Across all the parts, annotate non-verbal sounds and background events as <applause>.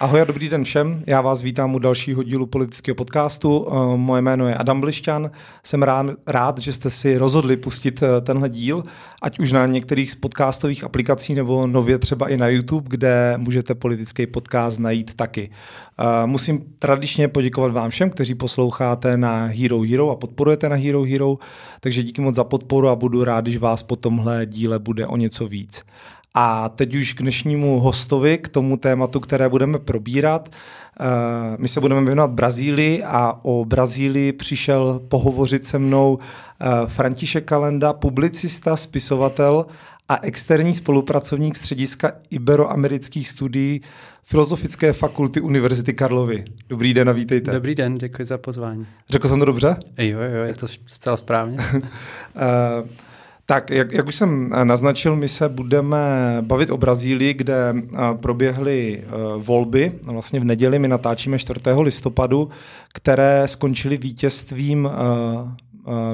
Ahoj a dobrý den všem, já vás vítám u dalšího dílu politického podcastu. Eh, moje jméno je Adam Blišťan, jsem rád, že jste si rozhodli pustit eh, tenhle díl, ať už na některých z podcastových aplikací nebo nově třeba i na YouTube, kde můžete politický podcast najít taky. Eh, musím tradičně poděkovat vám všem, kteří posloucháte na Hero Hero a podporujete na Hero Hero, takže díky moc za podporu a budu rád, když vás po tomhle díle bude o něco víc. A teď už k dnešnímu hostovi, k tomu tématu, které budeme probírat. Eh, my se budeme věnovat Brazílii a o Brazílii přišel pohovořit se mnou eh, František Kalenda, publicista, spisovatel a externí spolupracovník střediska Iberoamerických studií Filozofické fakulty Univerzity Karlovy. Dobrý den a vítejte. Dobrý den, děkuji za pozvání. Řekl jsem to dobře? Jo, jo, je to zcela správně. <laughs> Tak, jak, jak už jsem eh, naznačil, my se budeme bavit o Brazílii, kde eh, proběhly eh, volby. Vlastně v neděli my natáčíme 4. listopadu, které skončily vítězstvím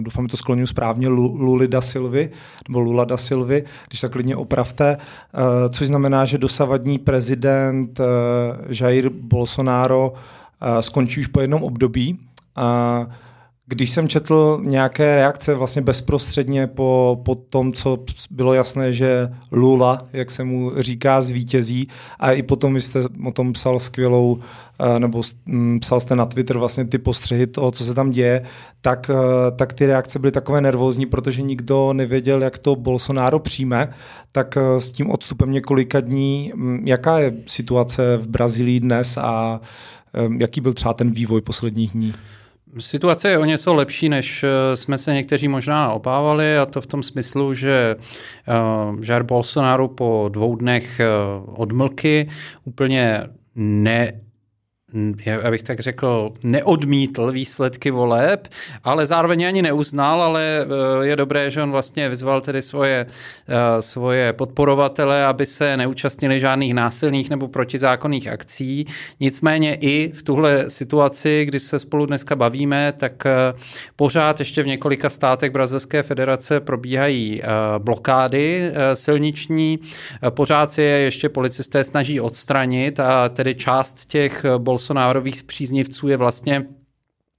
doufám, že to skloňuji správně, Luli da Silvy, nebo Lula da Silvy, když tak klidně opravte, což znamená, že dosavadní prezident Jair Bolsonaro skončí už po jednom období. Když jsem četl nějaké reakce vlastně bezprostředně po, po tom, co bylo jasné, že Lula, jak se mu říká, zvítězí a i potom vy jste o tom psal skvělou, eh, nebo mm, psal jste na Twitter vlastně ty postřehy toho, co se tam děje, tak, eh, tak ty reakce byly takové nervózní, protože nikdo nevěděl, jak to Bolsonaro přijme, tak eh, s tím odstupem několika dní, mm, jaká je situace v Brazílii dnes a jaký byl třeba ten vývoj posledních dní? Situace je o něco lepší, než eh, jsme se někteří možná obávali, a to v tom smyslu, že uh, Jair Bolsonaro po dvou dnech uh, odmlky úplně ne já bych tak řekl, neodmítl výsledky voleb, ale zároveň ani neuznal, ale eh, je dobré, že on vlastně vyzval tedy svoje, eh, svoje podporovatele, aby se neúčastnili žádných násilných nebo protizákonných akcí. Nicméně i v tuhle situaci, kdy se spolu dneska bavíme, tak eh, pořád ještě v několika státech Brazilské federace probíhají blokády silniční, pořád si je ještě policisté snaží odstranit a tedy část těch Bolsonaro Bolsonárových příznivců je vlastně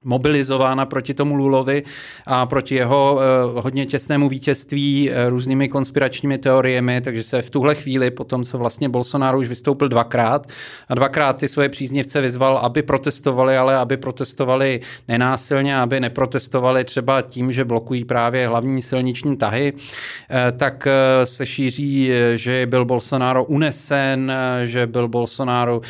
mobilizována proti tomu Lulovi a proti jeho uh, hodně těsnému vítězství uh, různými konspiračními teoriemi, takže se v tuhle chvíli, po tom, co vlastně Bolsonaro už vystoupil dvakrát a dvakrát ty svoje příznivce vyzval, aby protestovali, ale aby protestovali nenásilně, aby neprotestovali třeba tím, že blokují právě hlavní silniční tahy, uh, tak se šíří, že byl Bolsonaro unesen, že byl Bolsonaro,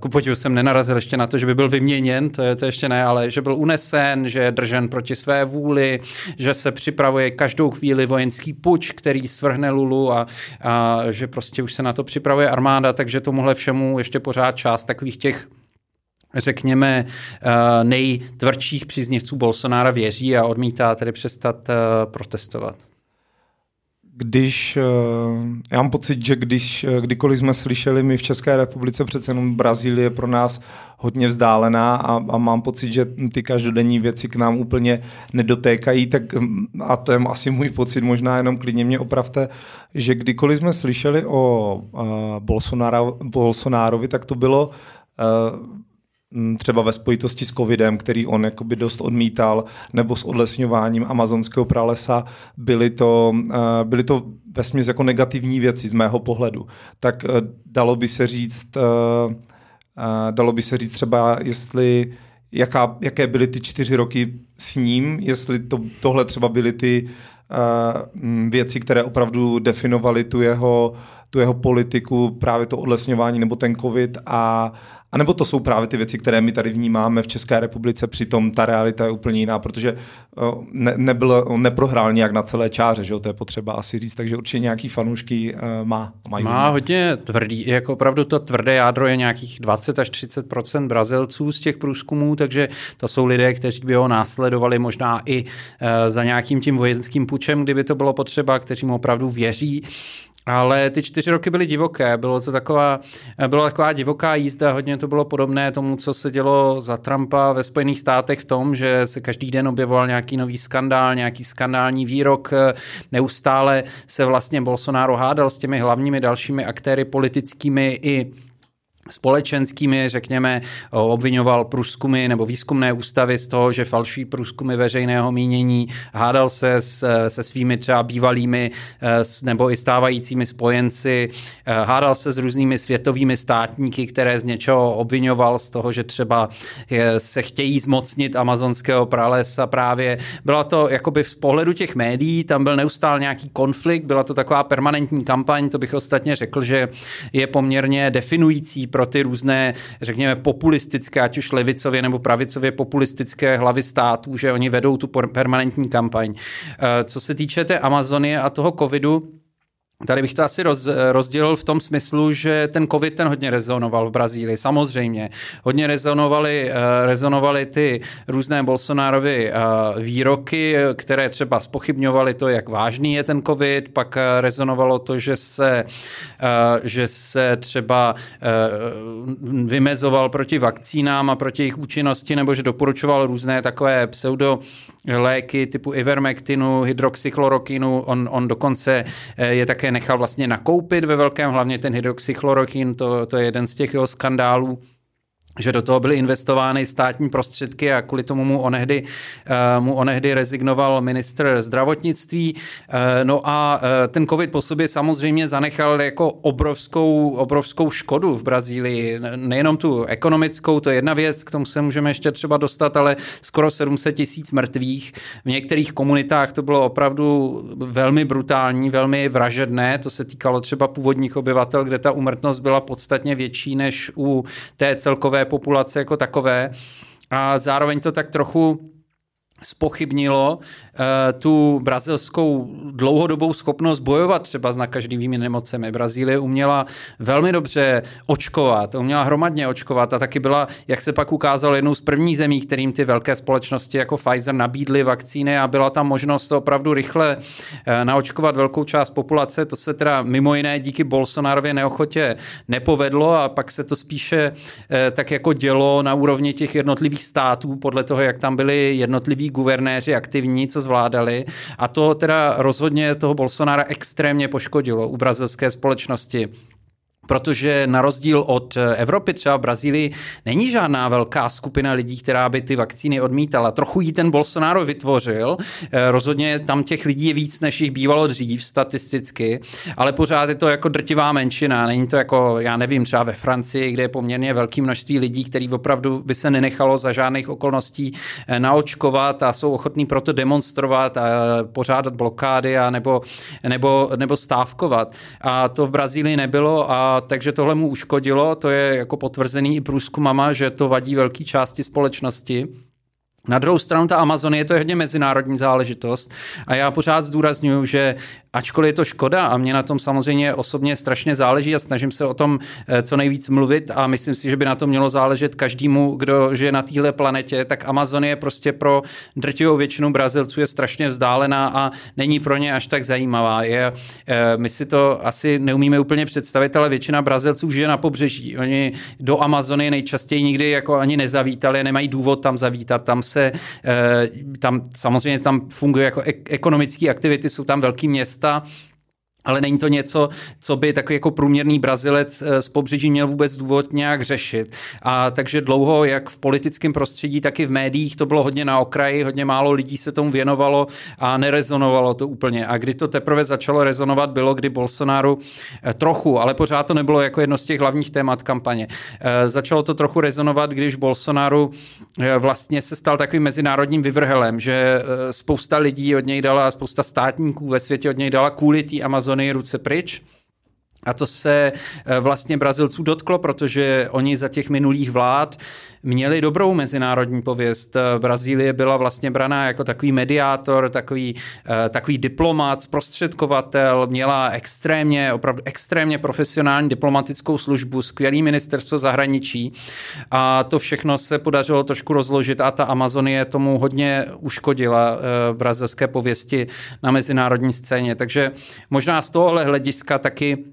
ku jsem nenarazil ještě na to, že by byl vyměněn, to, je, to ještě ne, ale že že byl unesen, že je držen proti své vůli, že se připravuje každou chvíli vojenský puč, který svrhne Lulu a, a že prostě už se na to připravuje armáda, takže tomuhle všemu ještě pořád část takových těch řekněme, eh, nejtvrdších příznivců Bolsonára věří a odmítá tedy přestat eh, protestovat když, eh, já mám pocit, že když, eh, kdykoliv jsme slyšeli my v České republice, přece jenom Brazílie je pro nás hodně vzdálená a, a mám pocit, že ty každodenní věci k nám úplně nedotékají, tak hm, a to je asi můj pocit, možná jenom klidně mě opravte, že kdykoliv jsme slyšeli o uh, Bolsonaro, Bolsonárovi, tak to bylo uh, třeba ve spojitosti s covidem, který on jakoby dost odmítal, nebo s odlesňováním amazonského pralesa, byly to, uh, byly to vesměs jako negativní věci z mého pohledu. Tak uh, dalo by se říct, uh, dalo by se říct třeba, jestli jaká, jaké byly ty čtyři roky s ním, jestli to, tohle třeba byly ty uh, věci, které opravdu definovaly tu jeho, tu jeho politiku, právě to odlesňování nebo ten covid a, a nebo to jsou právě ty věci, které my tady vnímáme v České republice, přitom ta realita je úplně jiná, protože ne, nebyl, neprohrál nějak na celé čáře, že jo? to je potřeba asi říct, takže určitě nějaký fanoušky uh, má. Mají má hodně tvrdý, jako opravdu to tvrdé jádro je nějakých 20 až 30% Brazilců z těch průzkumů, takže to jsou lidé, kteří by ho následovali možná i uh, za nějakým tím vojenským pučem, kdyby to bylo potřeba, kteří mu opravdu věří. Ale ty čtyři roky byly divoké, bylo to taková, byla taková divoká jízda, hodně to bylo podobné tomu, co se dělo za Trumpa ve Spojených státech v tom, že se každý den objevoval nějaký nový skandál, nějaký skandální výrok, neustále se vlastně Bolsonaro hádal s těmi hlavními dalšími aktéry politickými i společenskými, řekněme, obvinoval průzkumy nebo výzkumné ústavy z toho, že falší průzkumy veřejného mínění, hádal se s, se svými třeba bývalými nebo i stávajícími spojenci, hádal se s různými světovými státníky, které z něčeho obvinoval z toho, že třeba se chtějí zmocnit amazonského pralesa právě. Byla to jakoby z pohledu těch médií, tam byl neustále nějaký konflikt, byla to taková permanentní kampaň, to bych ostatně řekl, že je poměrně definující pro ty různé, řekněme, populistické, ať už levicově nebo pravicově populistické hlavy států, že oni vedou tu permanentní kampaň. Eh, co se týče té Amazonie a toho covidu, Tady bych to asi roz, rozdělil v tom smyslu, že ten covid ten hodně rezonoval v Brazílii, samozřejmě. Hodně rezonovali, eh, rezonovali ty různé Bolsonárovy eh, výroky, které třeba spochybňovaly to, jak vážný je ten covid, pak eh, rezonovalo to, že se, že se třeba vymezoval proti vakcínám a proti jejich účinnosti, nebo že doporučoval různé takové pseudo léky typu ivermectinu, hydroxychlorokinu, on, on dokonce je také nechal vlastně nakoupit ve velkém, hlavně ten hydroxychlorokin, to, to je jeden z těch jeho skandálů že do toho byly investovány státní prostředky a kvůli tomu mu onehdy, uh, mu onehdy rezignoval ministr zdravotnictví. Uh, no a uh, ten covid po sobě samozřejmě zanechal jako obrovskou, obrovskou škodu v Brazílii. Nejenom tu ekonomickou, to je jedna věc, k tomu se můžeme ještě třeba dostat, ale skoro 700 tisíc mrtvých. V některých komunitách to bylo opravdu velmi brutální, velmi vražedné. To se týkalo třeba původních obyvatel, kde ta umrtnost byla podstatně větší než u té celkové populace jako takové. A zároveň to tak trochu spochybnilo tu brazilskou dlouhodobou schopnost bojovat třeba s nakažlivými nemocemi. Brazílie uměla velmi dobře očkovat, uměla hromadně očkovat a taky byla, jak se pak ukázalo, jednou z prvních zemí, kterým ty velké společnosti jako Pfizer nabídly vakcíny a byla tam možnost opravdu rychle uh, naočkovat velkou část populace. To se teda mimo jiné díky Bolsonarově neochotě nepovedlo a pak se to spíše uh, tak jako dělo na úrovni těch jednotlivých států podle toho, jak tam byly jednotliví guvernéři aktivní, co zvládali. A to teda rozhodně toho Bolsonara extrémně poškodilo u brazilské společnosti protože na rozdíl od Evropy, třeba v Brazílii, není žádná velká skupina lidí, která by ty vakcíny odmítala. Trochu jí ten Bolsonaro vytvořil, eh, rozhodně tam těch lidí je víc, než jich bývalo dřív statisticky, ale pořád je to jako drtivá menšina. Není to jako, já nevím, třeba ve Francii, kde je poměrně velké množství lidí, který opravdu by se nenechalo za žádných okolností eh, naočkovat a jsou ochotní proto demonstrovat a pořádat blokády a nebo, nebo, nebo stávkovat. A to v Brazílii nebylo a takže tohle mu uškodilo, to je jako potvrzený i průzkumama, že to vadí velké části společnosti. Na druhou stranu ta Amazonie to hodně mezinárodní záležitost a já pořád zdůraznuju, že ačkoliv je to škoda a mě na tom samozřejmě osobně strašně záleží a snažím se o tom eh, co nejvíc mluvit a myslím si, že by na to mělo záležet každému, kdo žije na téhle planetě, tak Amazonie prostě pro drtivou většinu Brazilců je strašně vzdálená a není pro ně až tak zajímavá. Je, eh, my si to asi neumíme úplně představit, ale většina Brazilců žije na pobřeží. Oni do Amazonie nejčastěji nikdy jako ani nezavítali, nemají důvod tam zavítat, tam se, eh, tam samozřejmě tam funguje jako ekonomické aktivity, jsou tam velký města, ale není to něco, co by takový jako průměrný Brazilec eh, z pobřeží měl vůbec důvod nějak řešit. A takže dlouho, jak v politickém prostředí, tak i v médiích, to bylo hodně na okraji, hodně málo lidí se tomu věnovalo a nerezonovalo to úplně. A kdy to teprve začalo rezonovat, bylo, kdy Bolsonaro eh, trochu, ale pořád to nebylo jako jedno z těch hlavních témat kampaně. Eh, začalo to trochu rezonovat, když Bolsonaro vlastně se stal takovým mezinárodním vyvrhelem, že spousta lidí od něj dala, spousta státníků ve světě od něj dala kvůli té Amazon Amazony ruce pryč. A to se eh, vlastně Brazilců dotklo, protože oni za těch minulých vlád měli dobrou mezinárodní pověst. Eh, Brazílie byla vlastně braná jako takový mediátor, takový, eh, takový diplomat, zprostředkovatel, měla extrémně, opravdu extrémně profesionální diplomatickou službu, skvělý ministerstvo zahraničí a to všechno se podařilo trošku rozložit a ta Amazonie tomu hodně uškodila brazilské pověsti na mezinárodní scéně. Takže možná z tohohle hlediska taky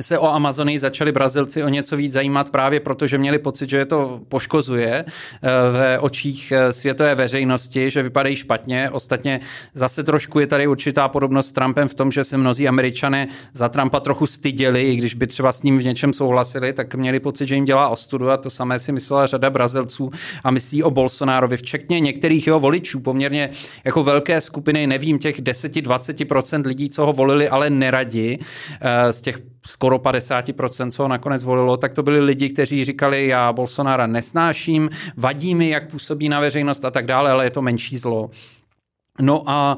se o Amazonii začali Brazilci o něco víc zajímat právě proto, že měli pocit, že je to poškozuje eh, v očích eh, světové veřejnosti, že vypadají špatně. Ostatně zase trošku je tady určitá podobnost s Trumpem v tom, že se mnozí američané za Trumpa trochu styděli, i když by třeba s ním v něčem souhlasili, tak měli pocit, že jim dělá ostudu a to samé si myslela řada Brazilců a myslí o Bolsonárovi, včetně některých jeho voličů, poměrně jako velké skupiny, nevím, těch 10-20% lidí, co ho volili, ale neradi eh, z těch skoro 50%, co ho nakonec volilo, tak to byli lidi, kteří říkali, já Bolsonára nesnáším, vadí mi, jak působí na veřejnost a tak dále, ale je to menší zlo. No a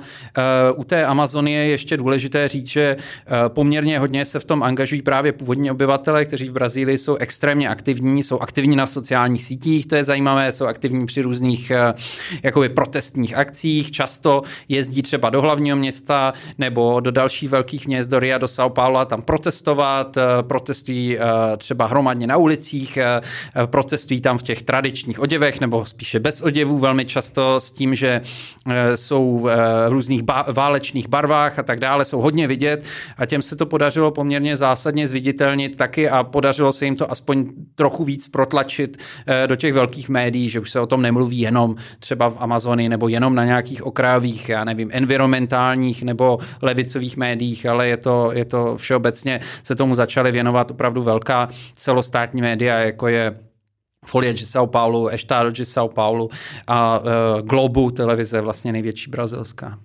uh, u té Amazonie je ještě důležité říct, že uh, poměrně hodně se v tom angažují právě původní obyvatele, kteří v Brazílii jsou extrémně aktivní, jsou aktivní na sociálních sítích, to je zajímavé, jsou aktivní při různých uh, jakoby protestních akcích, často jezdí třeba do hlavního města nebo do dalších velkých měst, do Ria, do São Paulo, tam protestovat, uh, protestují uh, třeba hromadně na ulicích, uh, protestují tam v těch tradičních oděvech nebo spíše bez oděvů velmi často s tím, že uh, jsou v eh, různých válečných barvách a tak dále, jsou hodně vidět a těm se to podařilo poměrně zásadně zviditelnit taky a podařilo se jim to aspoň trochu víc protlačit eh, do těch velkých médií, že už se o tom nemluví jenom třeba v Amazonii nebo jenom na nějakých okrajových, já nevím, environmentálních nebo levicových médiích, ale je to, je to všeobecně se tomu začaly věnovat opravdu velká celostátní média, jako je Folia de São Paulo, Estado de São Paulo a uh, Globu televize, vlastně největší brazilská.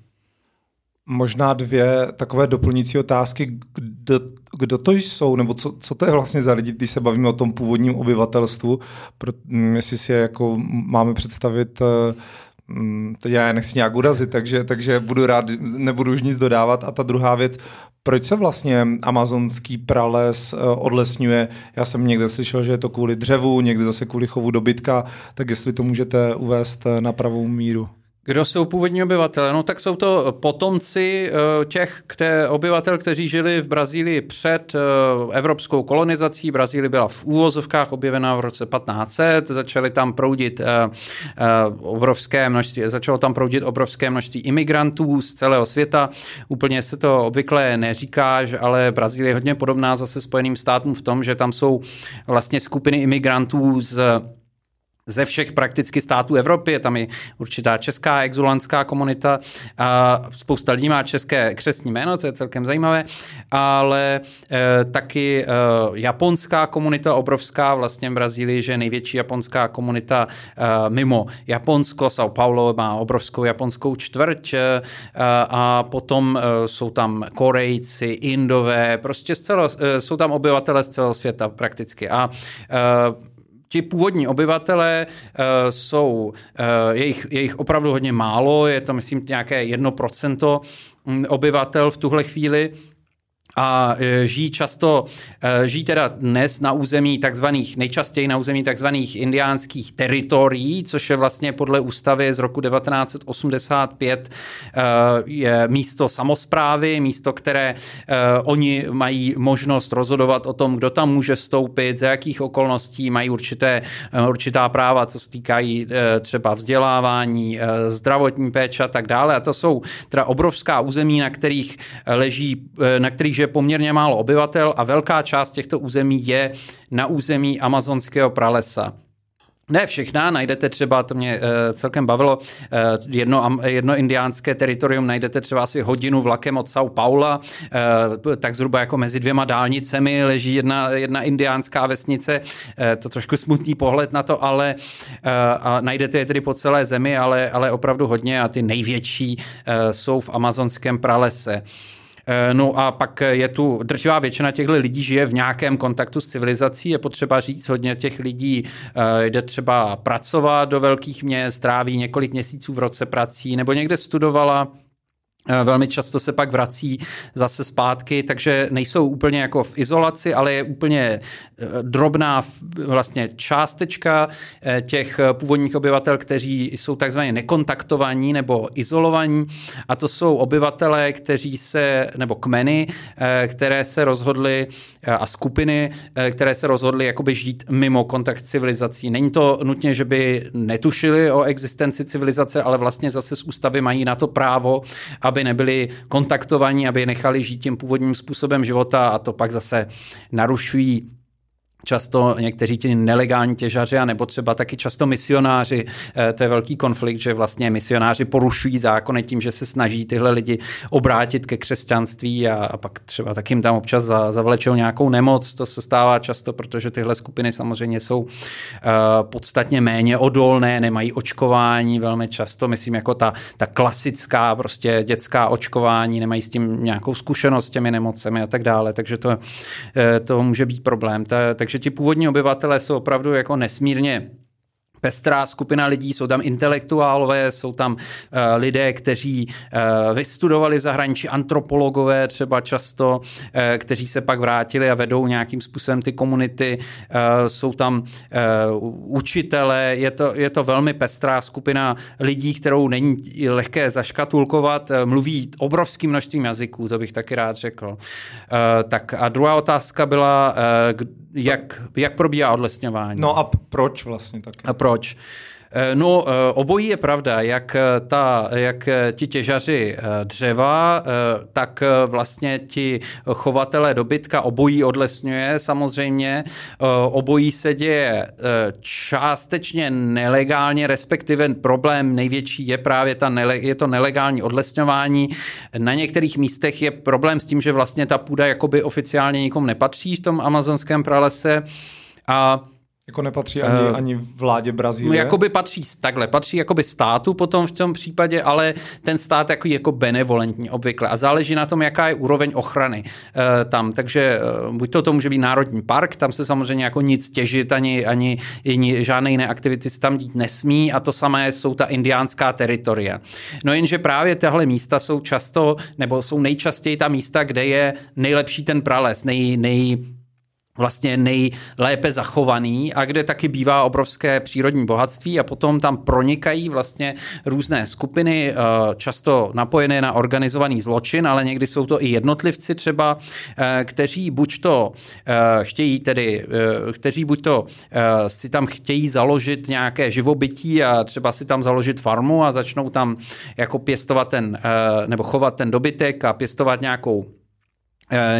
Možná dvě takové doplňující otázky. Kdo, kdo to jsou, nebo co, co to je vlastně za lidi, když se bavíme o tom původním obyvatelstvu? Pro, jestli si je jako máme představit uh, teď já nechci nějak urazit, takže, takže budu rád, nebudu už nic dodávat. A ta druhá věc, proč se vlastně amazonský prales eh, odlesňuje? Já jsem někde slyšel, že je to kvůli dřevu, někde zase kvůli chovu dobytka, tak jestli to můžete uvést eh, na pravou míru. Kdo jsou původní obyvatele? No tak jsou to potomci eh, těch které, obyvatel, kteří žili v Brazílii před eh, evropskou kolonizací. Brazílie byla v úvozovkách objevená v roce 1500, začaly tam proudit eh, obrovské množství, začalo tam proudit obrovské množství imigrantů z celého světa. Úplně se to obvykle neříká, ale Brazílie je hodně podobná zase Spojeným státům v tom, že tam jsou vlastně skupiny imigrantů z ze všech prakticky států Evropy, je tam i určitá česká exulantská komunita, a spousta lidí má české křesní jméno, co je celkem zajímavé, ale e, taky e, japonská komunita obrovská, vlastně v Brazílii, že největší japonská komunita e, mimo Japonsko, São Paulo má obrovskou japonskou čtvrť e, a potom e, jsou tam Korejci, Indové, prostě z celo, e, jsou tam obyvatele z celého světa prakticky. A e, ti původní obyvatelé uh, jsou, uh, jejich, jejich opravdu hodně málo, je to myslím nějaké jedno procento mm, obyvatel v tuhle chvíli a e, žijí často, e, žijí teda dnes na území takzvaných, nejčastěji na území takzvaných indiánských teritorií, což je vlastně podle ústavy z roku 1985 e, je místo samozprávy, místo, které oni mají možnost rozhodovat o tom, kdo tam může vstoupit, za jakých okolností mají určité, určitá práva, co se týkají třeba vzdělávání, zdravotní péče a tak dále. A to jsou teda obrovská území, na kterých leží, na kterých je poměrně málo obyvatel a velká část těchto území je na území amazonského pralesa. Ne všechna, najdete třeba, to mě uh, celkem bavilo, uh, jedno, jedno indiánské teritorium najdete třeba asi hodinu vlakem od São Paula, uh, tak zhruba jako mezi dvěma dálnicemi leží jedna, jedna indiánská vesnice, uh, to trošku smutný pohled na to, ale uh, a najdete je tedy po celé zemi, ale, ale opravdu hodně a ty největší uh, jsou v amazonském pralese. Eh, no a pak je tu drtivá většina těchto lidí žije v nějakém kontaktu s civilizací. Je potřeba říct, hodně těch lidí eh, jde třeba pracovat do velkých měst, tráví několik měsíců v roce prací, nebo někde studovala velmi často se pak vrací zase zpátky, takže nejsou úplně jako v izolaci, ale je úplně eh, drobná vlastně částečka eh, těch původních obyvatel, kteří jsou takzvaně nekontaktovaní nebo izolovaní a to jsou obyvatelé, kteří se, nebo kmeny, které se rozhodly a skupiny, které se rozhodly jakoby žít mimo kontakt civilizací. Není to nutně, že by netušili o existenci civilizace, ale vlastně zase z ústavy mají na to právo, aby nebyli kontaktovaní, aby nechali žít tím původním způsobem života a to pak zase narušují často někteří ti nelegální těžaři, a nebo třeba taky často misionáři. Eh, to je velký konflikt, že vlastně misionáři porušují zákony tím, že se snaží tyhle lidi obrátit ke křesťanství a, a pak třeba taky jim tam občas za, zavlečou nějakou nemoc. To se stává často, protože tyhle skupiny samozřejmě jsou uh, podstatně méně odolné, nemají očkování velmi často, myslím jako ta, ta klasická prostě dětská očkování, nemají s tím nějakou zkušenost s těmi nemocemi a tak dále, takže to, uh, to může být problém. Ta, ti původní obyvatelé jsou opravdu jako nesmírně pestrá skupina lidí, jsou tam intelektuálové, jsou tam uh, lidé, kteří uh, vystudovali v zahraničí, antropologové třeba často, uh, kteří se pak vrátili a vedou nějakým způsobem ty komunity, jsou tam učitelé, je to, je to velmi pestrá skupina lidí, kterou není lehké zaškatulkovat, mluví obrovským množstvím jazyků, to bych taky rád řekl. Tak a druhá otázka byla, jak, jak probíhá odlesňování. No a proč vlastně tak? A proč? Eh, no, eh, obojí je pravda, jak, eh, ta, jak ti těžaři dřeva, tak vlastně ti chovatelé dobytka obojí odlesňuje samozřejmě. Obojí se děje částečně nelegálně, respektive problém největší je právě ta je to nelegální odlesňování. Na některých místech je problém s tím, že vlastně ta půda jakoby oficiálně nikomu nepatří v tom amazonském pralese a jako nepatří ani, uh, ani vládě Brazílie? No, jakoby patří takhle, patří jakoby státu potom v tom případě, ale ten stát jako, jako benevolentní obvykle a záleží na tom, jaká je úroveň ochrany uh, tam. Takže uh, buď to, to může být národní park, tam se samozřejmě jako nic těžit, ani, ani, ani žádné jiné aktivity se tam dít nesmí a to samé jsou ta indiánská teritoria. No jenže právě tyhle místa jsou často, nebo jsou nejčastěji ta místa, kde je nejlepší ten prales, nej, nej vlastně nejlépe zachovaný a kde taky bývá obrovské přírodní bohatství a potom tam pronikají vlastně různé skupiny, eh, často napojené na organizovaný zločin, ale někdy jsou to i jednotlivci třeba, eh, kteří buď to eh, chtějí tedy, kteří buď to si tam chtějí založit nějaké živobytí a třeba si tam založit farmu a začnou tam jako pěstovat ten, nebo chovat ten dobytek a pěstovat nějakou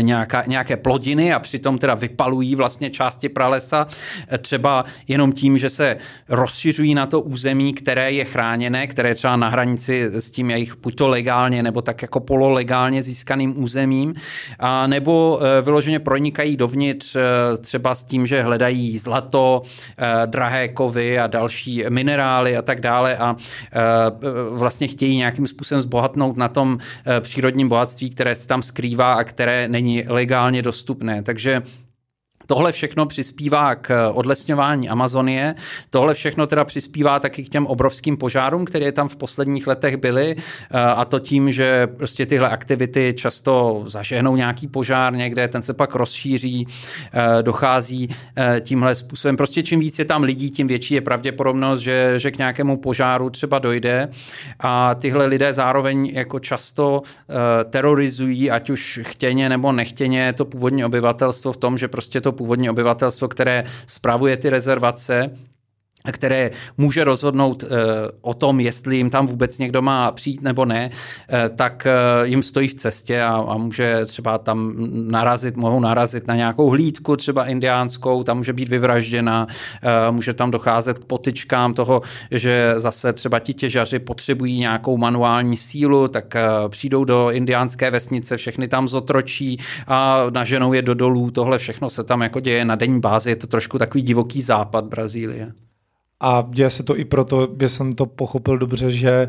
nějaká, nějaké plodiny a přitom teda vypalují vlastně části pralesa, eh, třeba jenom tím, že se rozšiřují na to území, které je chráněné, které je třeba na hranici s tím jejich buď to legálně nebo tak jako pololegálně získaným územím, a nebo eh, vyloženě pronikají dovnitř třeba s tím, že hledají zlato, drahé kovy a další minerály a tak dále a vlastně chtějí nějakým způsobem zbohatnout na tom přírodním bohatství, které se tam skrývá a které není legálně dostupné. Takže Tohle všechno přispívá k odlesňování Amazonie, tohle všechno teda přispívá taky k těm obrovským požárům, které tam v posledních letech byly eh, a to tím, že prostě tyhle aktivity často zažehnou nějaký požár někde, ten se pak rozšíří, eh, dochází eh, tímhle způsobem. Prostě čím víc je tam lidí, tím větší je pravděpodobnost, že, že k nějakému požáru třeba dojde a tyhle lidé zároveň jako často terorizují, ať už chtěně nebo nechtěně, to původní obyvatelstvo v tom, že prostě to původní obyvatelstvo, které spravuje ty rezervace, které může rozhodnout e, o tom, jestli jim tam vůbec někdo má přijít nebo ne, e, tak e, jim stojí v cestě a, může třeba tam narazit, mohou narazit na nějakou hlídku třeba indiánskou, tam může být vyvražděna, může tam docházet k potyčkám toho, že zase třeba ti těžaři potřebují nějakou manuální sílu, tak přijdou do indiánské vesnice, všechny tam zotročí a naženou je do dolů, tohle všechno se tam jako děje na denní bázi, je to trošku takový divoký západ Brazílie. A děje se to i proto, že jsem to pochopil dobře, že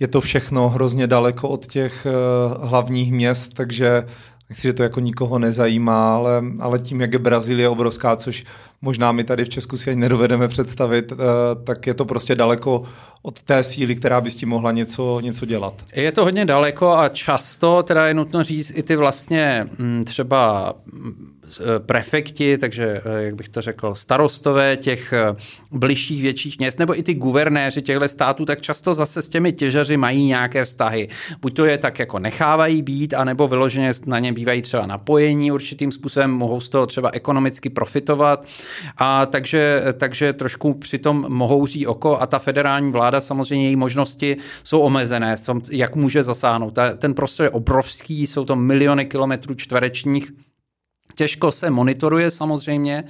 je to všechno hrozně daleko od těch uh, hlavních měst, takže nechci, že to jako nikoho nezajímá, ale, ale tím, jak je Brazílie obrovská, což možná my tady v Česku si ani nedovedeme představit, uh, tak je to prostě daleko od té síly, která by s tím mohla něco, něco dělat. Je to hodně daleko a často, teda je nutno říct, i ty vlastně mm, třeba prefekti, takže jak bych to řekl, starostové těch bližších větších měst, nebo i ty guvernéři těchto států, tak často zase s těmi těžaři mají nějaké vztahy. Buď to je tak jako nechávají být, anebo vyloženě na ně bývají třeba napojení určitým způsobem, mohou z toho třeba ekonomicky profitovat. A takže, takže trošku přitom mohou ří oko a ta federální vláda samozřejmě její možnosti jsou omezené, jak může zasáhnout. Ten prostor je obrovský, jsou to miliony kilometrů čtverečních Těžko se monitoruje samozřejmě,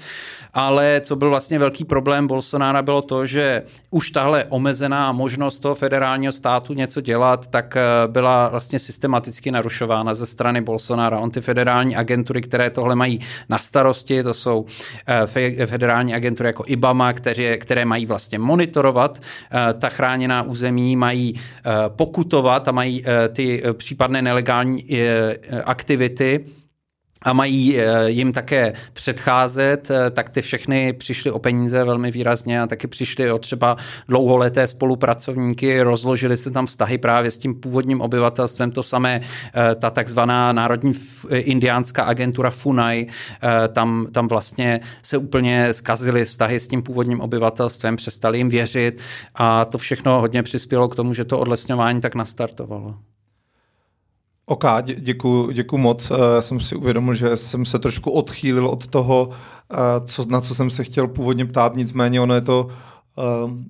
ale co byl vlastně velký problém Bolsonára bylo to, že už tahle omezená možnost toho federálního státu něco dělat, tak eh, byla vlastně systematicky narušována ze strany Bolsonára. On ty federální agentury, které tohle mají na starosti, to jsou eh, federální agentury jako IBAMA, které, které mají vlastně monitorovat eh, ta chráněná území, mají pokutovat a mají ty případné nelegální aktivity a mají eh, jim také předcházet, eh, tak ty všechny přišly o peníze velmi výrazně a taky přišly o třeba dlouholeté spolupracovníky, rozložili se tam vztahy právě s tím původním obyvatelstvem, to samé eh, ta takzvaná národní indiánská agentura FUNAI, tam, tam vlastně se úplně zkazily vztahy s tím původním obyvatelstvem, přestali jim věřit a to všechno hodně přispělo k tomu, že to odlesňování tak nastartovalo. OK, děkuji, děkuji moc. Já jsem si uvědomil, že jsem se trošku odchýlil od toho, co, na co jsem se chtěl původně ptát, nicméně ono je to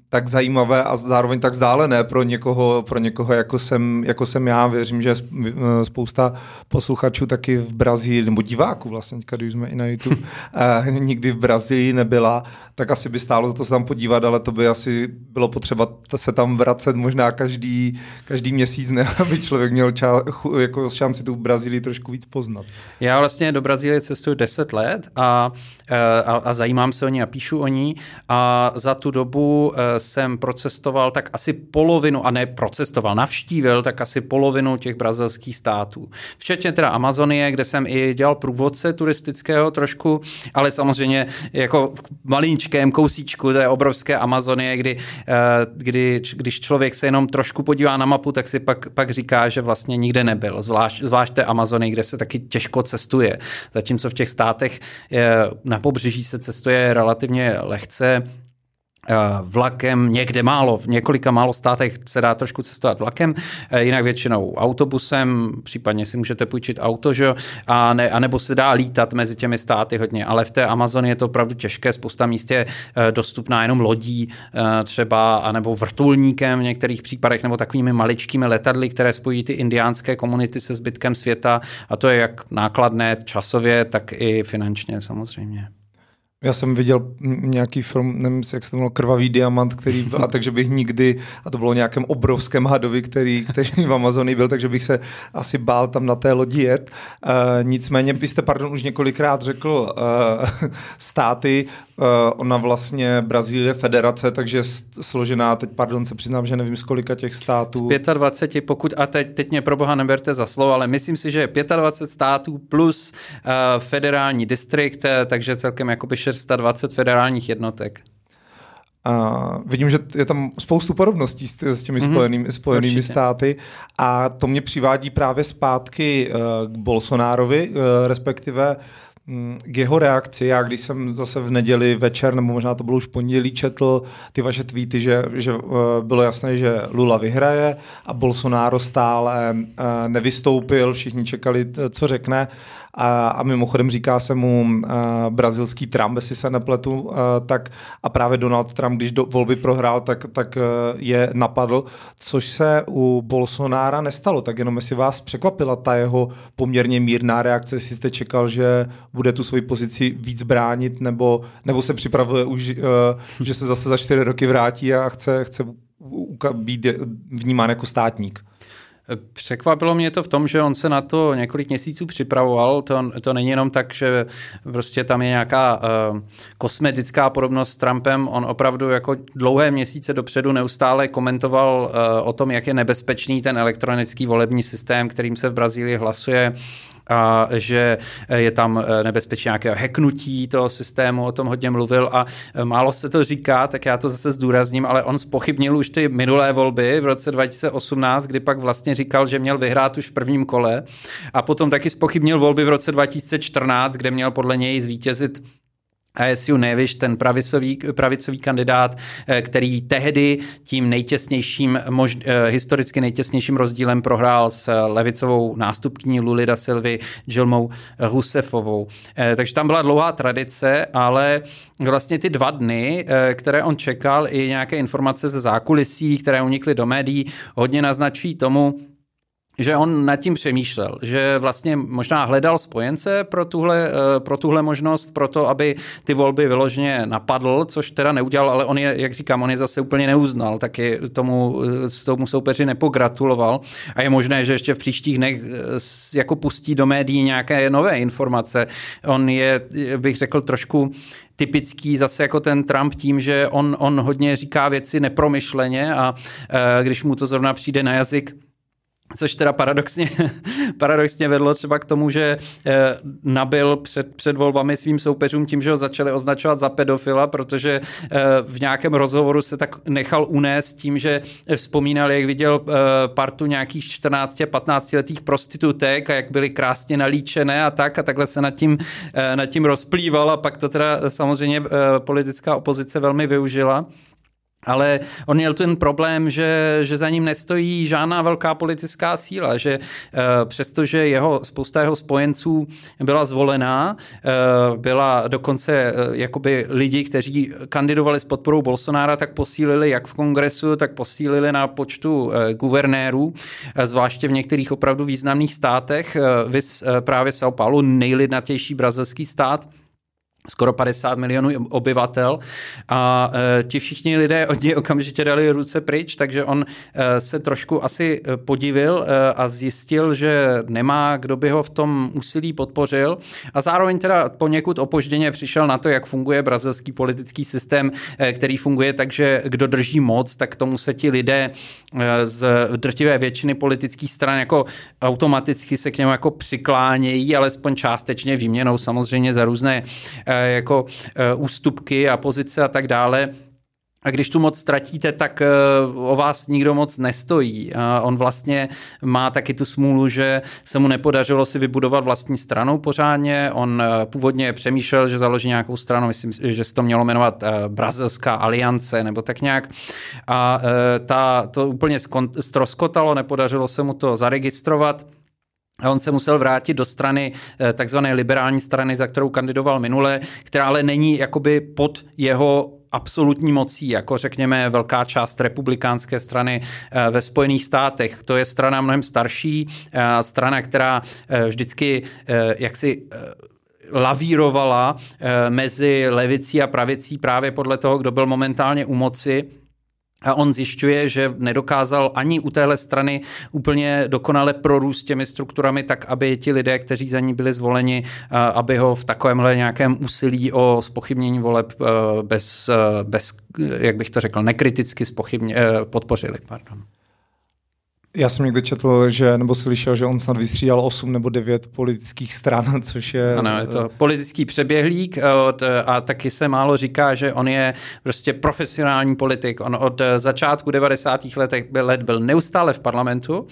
tak zajímavé a zároveň tak vzdálené pro někoho, pro někoho jako, jsem, jako jsem já. Věřím, že eh, spousta posluchačů taky v Brazílii, nebo diváků vlastně, když jsme i na YouTube, <laughs> eh, nikdy v Brazílii nebyla, tak asi by stálo za to se tam podívat, ale to by asi bylo potřeba se tam vracet možná každý, každý měsíc, ne, <laughs> aby člověk měl ča, jako šanci tu Brazílii trošku víc poznat. Já vlastně do Brazílie cestuju 10 let a, eh, a, a zajímám se o ní a píšu o ní a za tu dobu dobu eh, jsem procestoval tak asi polovinu, a ne procestoval, navštívil tak asi polovinu těch brazilských států. Včetně teda Amazonie, kde jsem i dělal průvodce turistického trošku, ale samozřejmě jako v malínčkém kousíčku té obrovské Amazonie, kdy, eh, kdy, když člověk se jenom trošku podívá na mapu, tak si pak, pak říká, že vlastně nikde nebyl. Zvlášť, zvlášť té Amazonii, kde se taky těžko cestuje. Zatímco v těch státech eh, na pobřeží se cestuje relativně lehce, Eh, vlakem, někde málo, v několika málo státech se dá trošku cestovat vlakem, eh, jinak většinou autobusem, případně si můžete půjčit auto, že? A, ne, a nebo se dá lítat mezi těmi státy hodně, ale v té Amazonii je to opravdu těžké, spousta míst je eh, dostupná jenom lodí třeba, anebo vrtulníkem v některých případech, nebo takovými maličkými letadly, které spojí ty indiánské komunity se zbytkem světa a to je jak nákladné časově, tak i finančně samozřejmě. Já jsem viděl nějaký film, nevím, jak se to jmenovalo, Krvavý diamant, který, a takže bych nikdy, a to bylo nějakém obrovském hadovi, který, který v Amazonii byl, takže bych se asi bál tam na té lodi jet. Uh, nicméně byste, pardon, už několikrát řekl uh, státy, uh, ona vlastně Brazílie federace, takže složená, teď pardon, se přiznám, že nevím z kolika těch států. Z 25, pokud, a teď, teď mě pro boha neberte za slovo, ale myslím si, že je 25 států plus uh, federální distrikt, takže celkem jakoby 420 federálních jednotek. A vidím, že je tam spoustu podobností s, s těmi mm-hmm. spojenými, spojenými státy a to mě přivádí právě zpátky uh, k Bolsonárovi, uh, respektive mm, k jeho reakci. Já když jsem zase v neděli večer, nebo možná to bylo už pondělí, četl ty vaše tweety, že, že uh, bylo jasné, že Lula vyhraje a Bolsonaro stále nevystoupil, všichni čekali, co řekne. A, a mimochodem říká se mu uh, brazilský Trump, jestli se nepletu, uh, tak a právě Donald Trump, když do volby prohrál, tak, tak uh, je napadl, což se u Bolsonára nestalo. Tak jenom jestli vás překvapila ta jeho poměrně mírná reakce, jestli jste čekal, že bude tu svoji pozici víc bránit, nebo, nebo se připravuje už, uh, že se zase za čtyři roky vrátí a chce, chce být vnímán jako státník. Překvapilo mě to v tom, že on se na to několik měsíců připravoval. To, to není jenom tak, že prostě tam je nějaká uh, kosmetická podobnost s Trumpem. On opravdu jako dlouhé měsíce dopředu neustále komentoval uh, o tom, jak je nebezpečný ten elektronický volební systém, kterým se v Brazílii hlasuje a že je tam nebezpečí nějakého heknutí toho systému, o tom hodně mluvil a málo se to říká, tak já to zase zdůrazním, ale on spochybnil už ty minulé volby v roce 2018, kdy pak vlastně říkal, že měl vyhrát už v prvním kole a potom taky spochybnil volby v roce 2014, kde měl podle něj zvítězit ASU Neviš, ten pravicový, pravicový kandidát, eh, který tehdy tím nejtěsnějším, mož, eh, historicky nejtěsnějším rozdílem prohrál s levicovou nástupkyní Lulida Silvy Jilmou Husefovou. Eh, takže tam byla dlouhá tradice, ale vlastně ty dva dny, které on čekal, i nějaké informace ze zákulisí, které unikly do médií, hodně naznačují tomu, že on nad tím přemýšlel, že vlastně možná hledal spojence pro tuhle, eh, pro tuhle možnost, pro to, aby ty volby vyloženě napadl, což teda neudělal, ale on je, jak říkám, on je zase úplně neuznal, taky tomu, eh, tomu soupeři nepogratuloval a je možné, že ještě v příštích dnech eh, jako pustí do médií nějaké nové informace. On je, bych řekl, trošku typický zase jako ten Trump tím, že on, on hodně říká věci nepromyšleně a když mu to zrovna přijde na jazyk, Což teda paradoxně, <laughs> paradoxně vedlo třeba k tomu, že eh, nabil před, před volbami svým soupeřům tím, že ho začali označovat za pedofila, protože eh, v nějakém rozhovoru se tak nechal unést tím, že vzpomínal, jak viděl eh, partu nějakých 14-15 letých prostitutek a jak byly krásně nalíčené a tak a takhle se nad tím, nad tím rozplýval a pak to teda samozřejmě politická opozice velmi využila. Ale on měl ten problém, že, že za ním nestojí žádná velká politická síla, že uh, přestože jeho, spousta jeho spojenců byla zvolená, uh, byla dokonce uh, jakoby lidi, kteří kandidovali s podporou Bolsonára, tak posílili jak v kongresu, tak posílili na počtu uh, guvernérů, zvláště v některých opravdu významných státech, vys právě São Paulo, nejlidnatější brazilský stát, skoro 50 milionů obyvatel a e, ti všichni lidé od něj okamžitě dali ruce pryč, takže on e, se trošku asi e, podivil e, a zjistil, že nemá, kdo by ho v tom úsilí podpořil. A zároveň teda poněkud opožděně přišel na to, jak funguje brazilský politický systém, e, který funguje tak, že kdo drží moc, tak tomu se ti lidé e, z drtivé většiny politických stran jako automaticky se k němu jako přiklánějí, alespoň částečně výměnou samozřejmě za různé e, jako eh, ústupky a pozice a tak dále. A když tu moc ztratíte, tak eh, o vás nikdo moc nestojí. A on vlastně má taky tu smůlu, že se mu nepodařilo si vybudovat vlastní stranu pořádně. On původně přemýšlel, že založí nějakou stranu, myslím, že se to mělo jmenovat Brazilská aliance nebo tak nějak. A ta, to úplně stroskotalo, nepodařilo se mu to zaregistrovat. A on se musel vrátit do strany, eh, takzvané liberální strany, za kterou kandidoval minule, která ale není jakoby pod jeho absolutní mocí, jako řekněme velká část republikánské strany eh, ve Spojených státech. To je strana mnohem starší, eh, strana, která vždycky jaksi lavírovala mezi levicí a pravicí právě podle toho, kdo byl momentálně u moci a on zjišťuje, že nedokázal ani u téhle strany úplně dokonale prorůst těmi strukturami tak, aby ti lidé, kteří za ní byli zvoleni, aby ho v takovémhle nějakém úsilí o spochybnění voleb bez, bez jak bych to řekl, nekriticky spochybně, podpořili. Pardon. Já jsem někde četl, že, nebo slyšel, že on snad vystřídal 8 nebo 9 politických stran, <laughs> což je... Ano, je to politický přeběhlík od, a taky se málo říká, že on je prostě profesionální politik. On od začátku 90. letech byl, let byl neustále v parlamentu.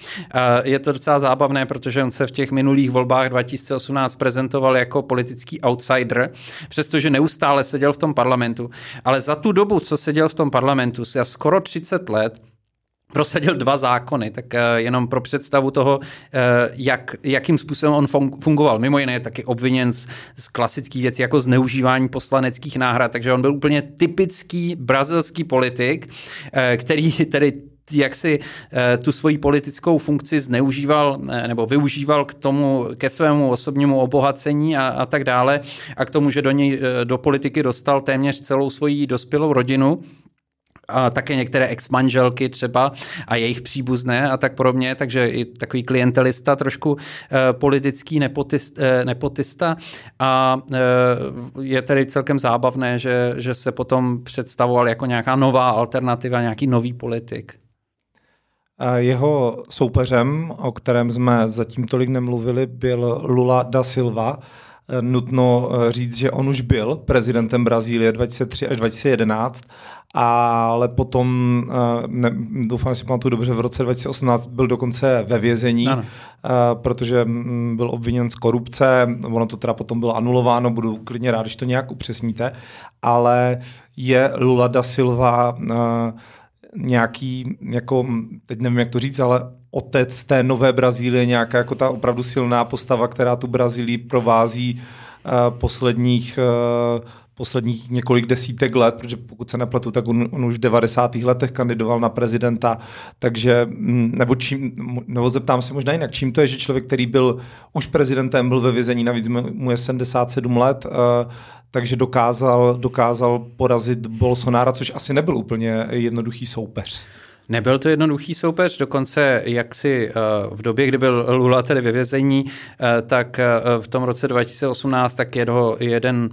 Je to docela zábavné, protože on se v těch minulých volbách 2018 prezentoval jako politický outsider, přestože neustále seděl v tom parlamentu. Ale za tu dobu, co seděl v tom parlamentu, skoro 30 let, prosadil dva zákony, tak eh, jenom pro představu toho, eh, jak, jakým způsobem on fungoval. Mimo jiné je taky obviněn z, z klasických věcí jako zneužívání poslaneckých náhrad, takže on byl úplně typický brazilský politik, eh, který tedy jak si tu svoji politickou funkci zneužíval nebo využíval k tomu, ke svému osobnímu obohacení a, a tak dále. A k tomu, že do něj do politiky dostal téměř celou svoji dospělou rodinu a také některé ex-manželky třeba a jejich příbuzné a tak podobně, takže i takový klientelista, trošku eh, politický nepotist, eh, nepotista a eh, je tedy celkem zábavné, že, že se potom představoval jako nějaká nová alternativa, nějaký nový politik. Jeho soupeřem, o kterém jsme zatím tolik nemluvili, byl Lula da Silva, nutno říct, že on už byl prezidentem Brazílie 2003 až 2011 ale potom, eh, ne, doufám, že si pamatuju dobře, v roce 2018 byl dokonce ve vězení, ano. Eh, protože mm, byl obviněn z korupce, ono to teda potom bylo anulováno, budu klidně rád, když to nějak upřesníte, ale je Lula da Silva eh, nějaký, jako, teď nevím, jak to říct, ale otec té nové Brazílie, nějaká jako ta opravdu silná postava, která tu Brazílii provází posledních posledních několik desítek let, protože pokud se nepletu, tak on, on už v 90. letech kandidoval na prezidenta, takže mm, nebo, čím, nebo zeptám se možná jinak, čím to je, že člověk, který byl už prezidentem, byl ve vězení, navíc mu je 77 let, uh, takže dokázal, dokázal porazit Bolsonára, což asi nebyl úplně jednoduchý soupeř. Nebyl to jednoduchý soupeř, dokonce jak si eh, v době, kdy byl Lula tedy ve vězení, eh, tak v tom roce 2018 tak jeho jeden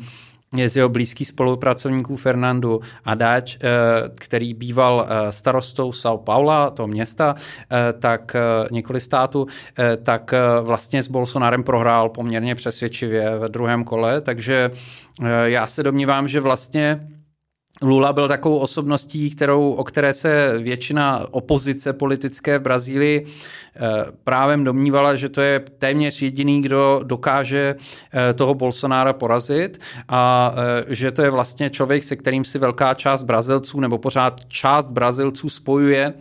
je z jeho blízkých spolupracovníků Fernando Adáč, eh, který býval eh, starostou São Paula, toho města, eh, tak několik států, tak vlastně s Bolsonarem prohrál poměrně přesvědčivě ve druhém kole, takže já se domnívám, že vlastně Lula byl takovou osobností, kterou, o které se většina opozice politické v Brazílii eh, právem domnívala, že to je téměř jediný, kdo dokáže eh, toho Bolsonára porazit a eh, že to je vlastně člověk, se kterým si velká část Brazilců nebo pořád část Brazilců spojuje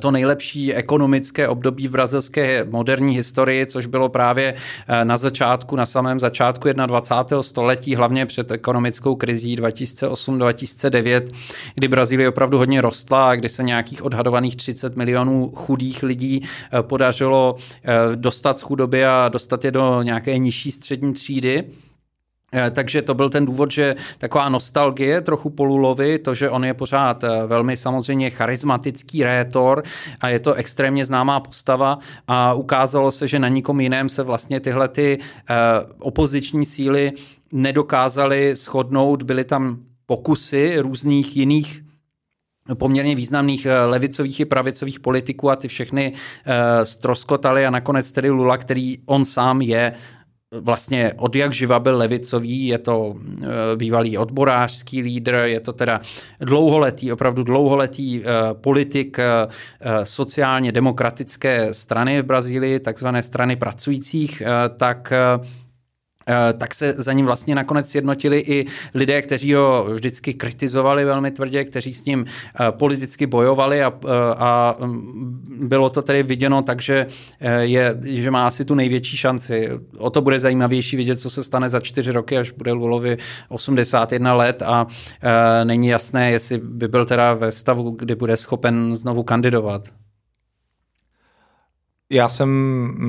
to nejlepší ekonomické období v brazilské moderní historii, což bylo právě eh, na začátku, na samém začátku 21. století, hlavně před ekonomickou krizí 2008-2009, kdy Brazílie opravdu hodně rostla a kdy se nějakých odhadovaných 30 milionů chudých lidí eh, podařilo dostat z chudoby a dostat je do nějaké nižší střední třídy. Eh, takže to byl ten důvod, že taková nostalgie trochu Polulovi, to, že on je pořád eh, velmi samozřejmě charismatický rétor a je to extrémně známá postava a ukázalo se, že na nikom jiném se vlastně tyhle ty eh, opoziční síly nedokázaly shodnout, byly tam pokusy různých jiných poměrně významných levicových i pravicových politiků a ty všechny uh, stroskotali a nakonec tedy Lula, který on sám je vlastně od jak živa byl levicový, je to e, bývalý odborářský lídr, je to teda dlouholetý, opravdu dlouholetý e, politik e, sociálně demokratické strany v Brazílii, takzvané strany pracujících, tak Eh, tak se za ním vlastně nakonec sjednotili i lidé, kteří ho vždycky kritizovali velmi tvrdě, kteří s ním eh, politicky bojovali a, eh, a mm, bylo to tedy viděno tak, že, je, že má asi tu největší šanci. O to bude zajímavější vidět, co se stane za čtyři roky, až bude Lulovi 81 let a není jasné, jestli by byl teda ve stavu, kdy bude schopen znovu kandidovat. Já jsem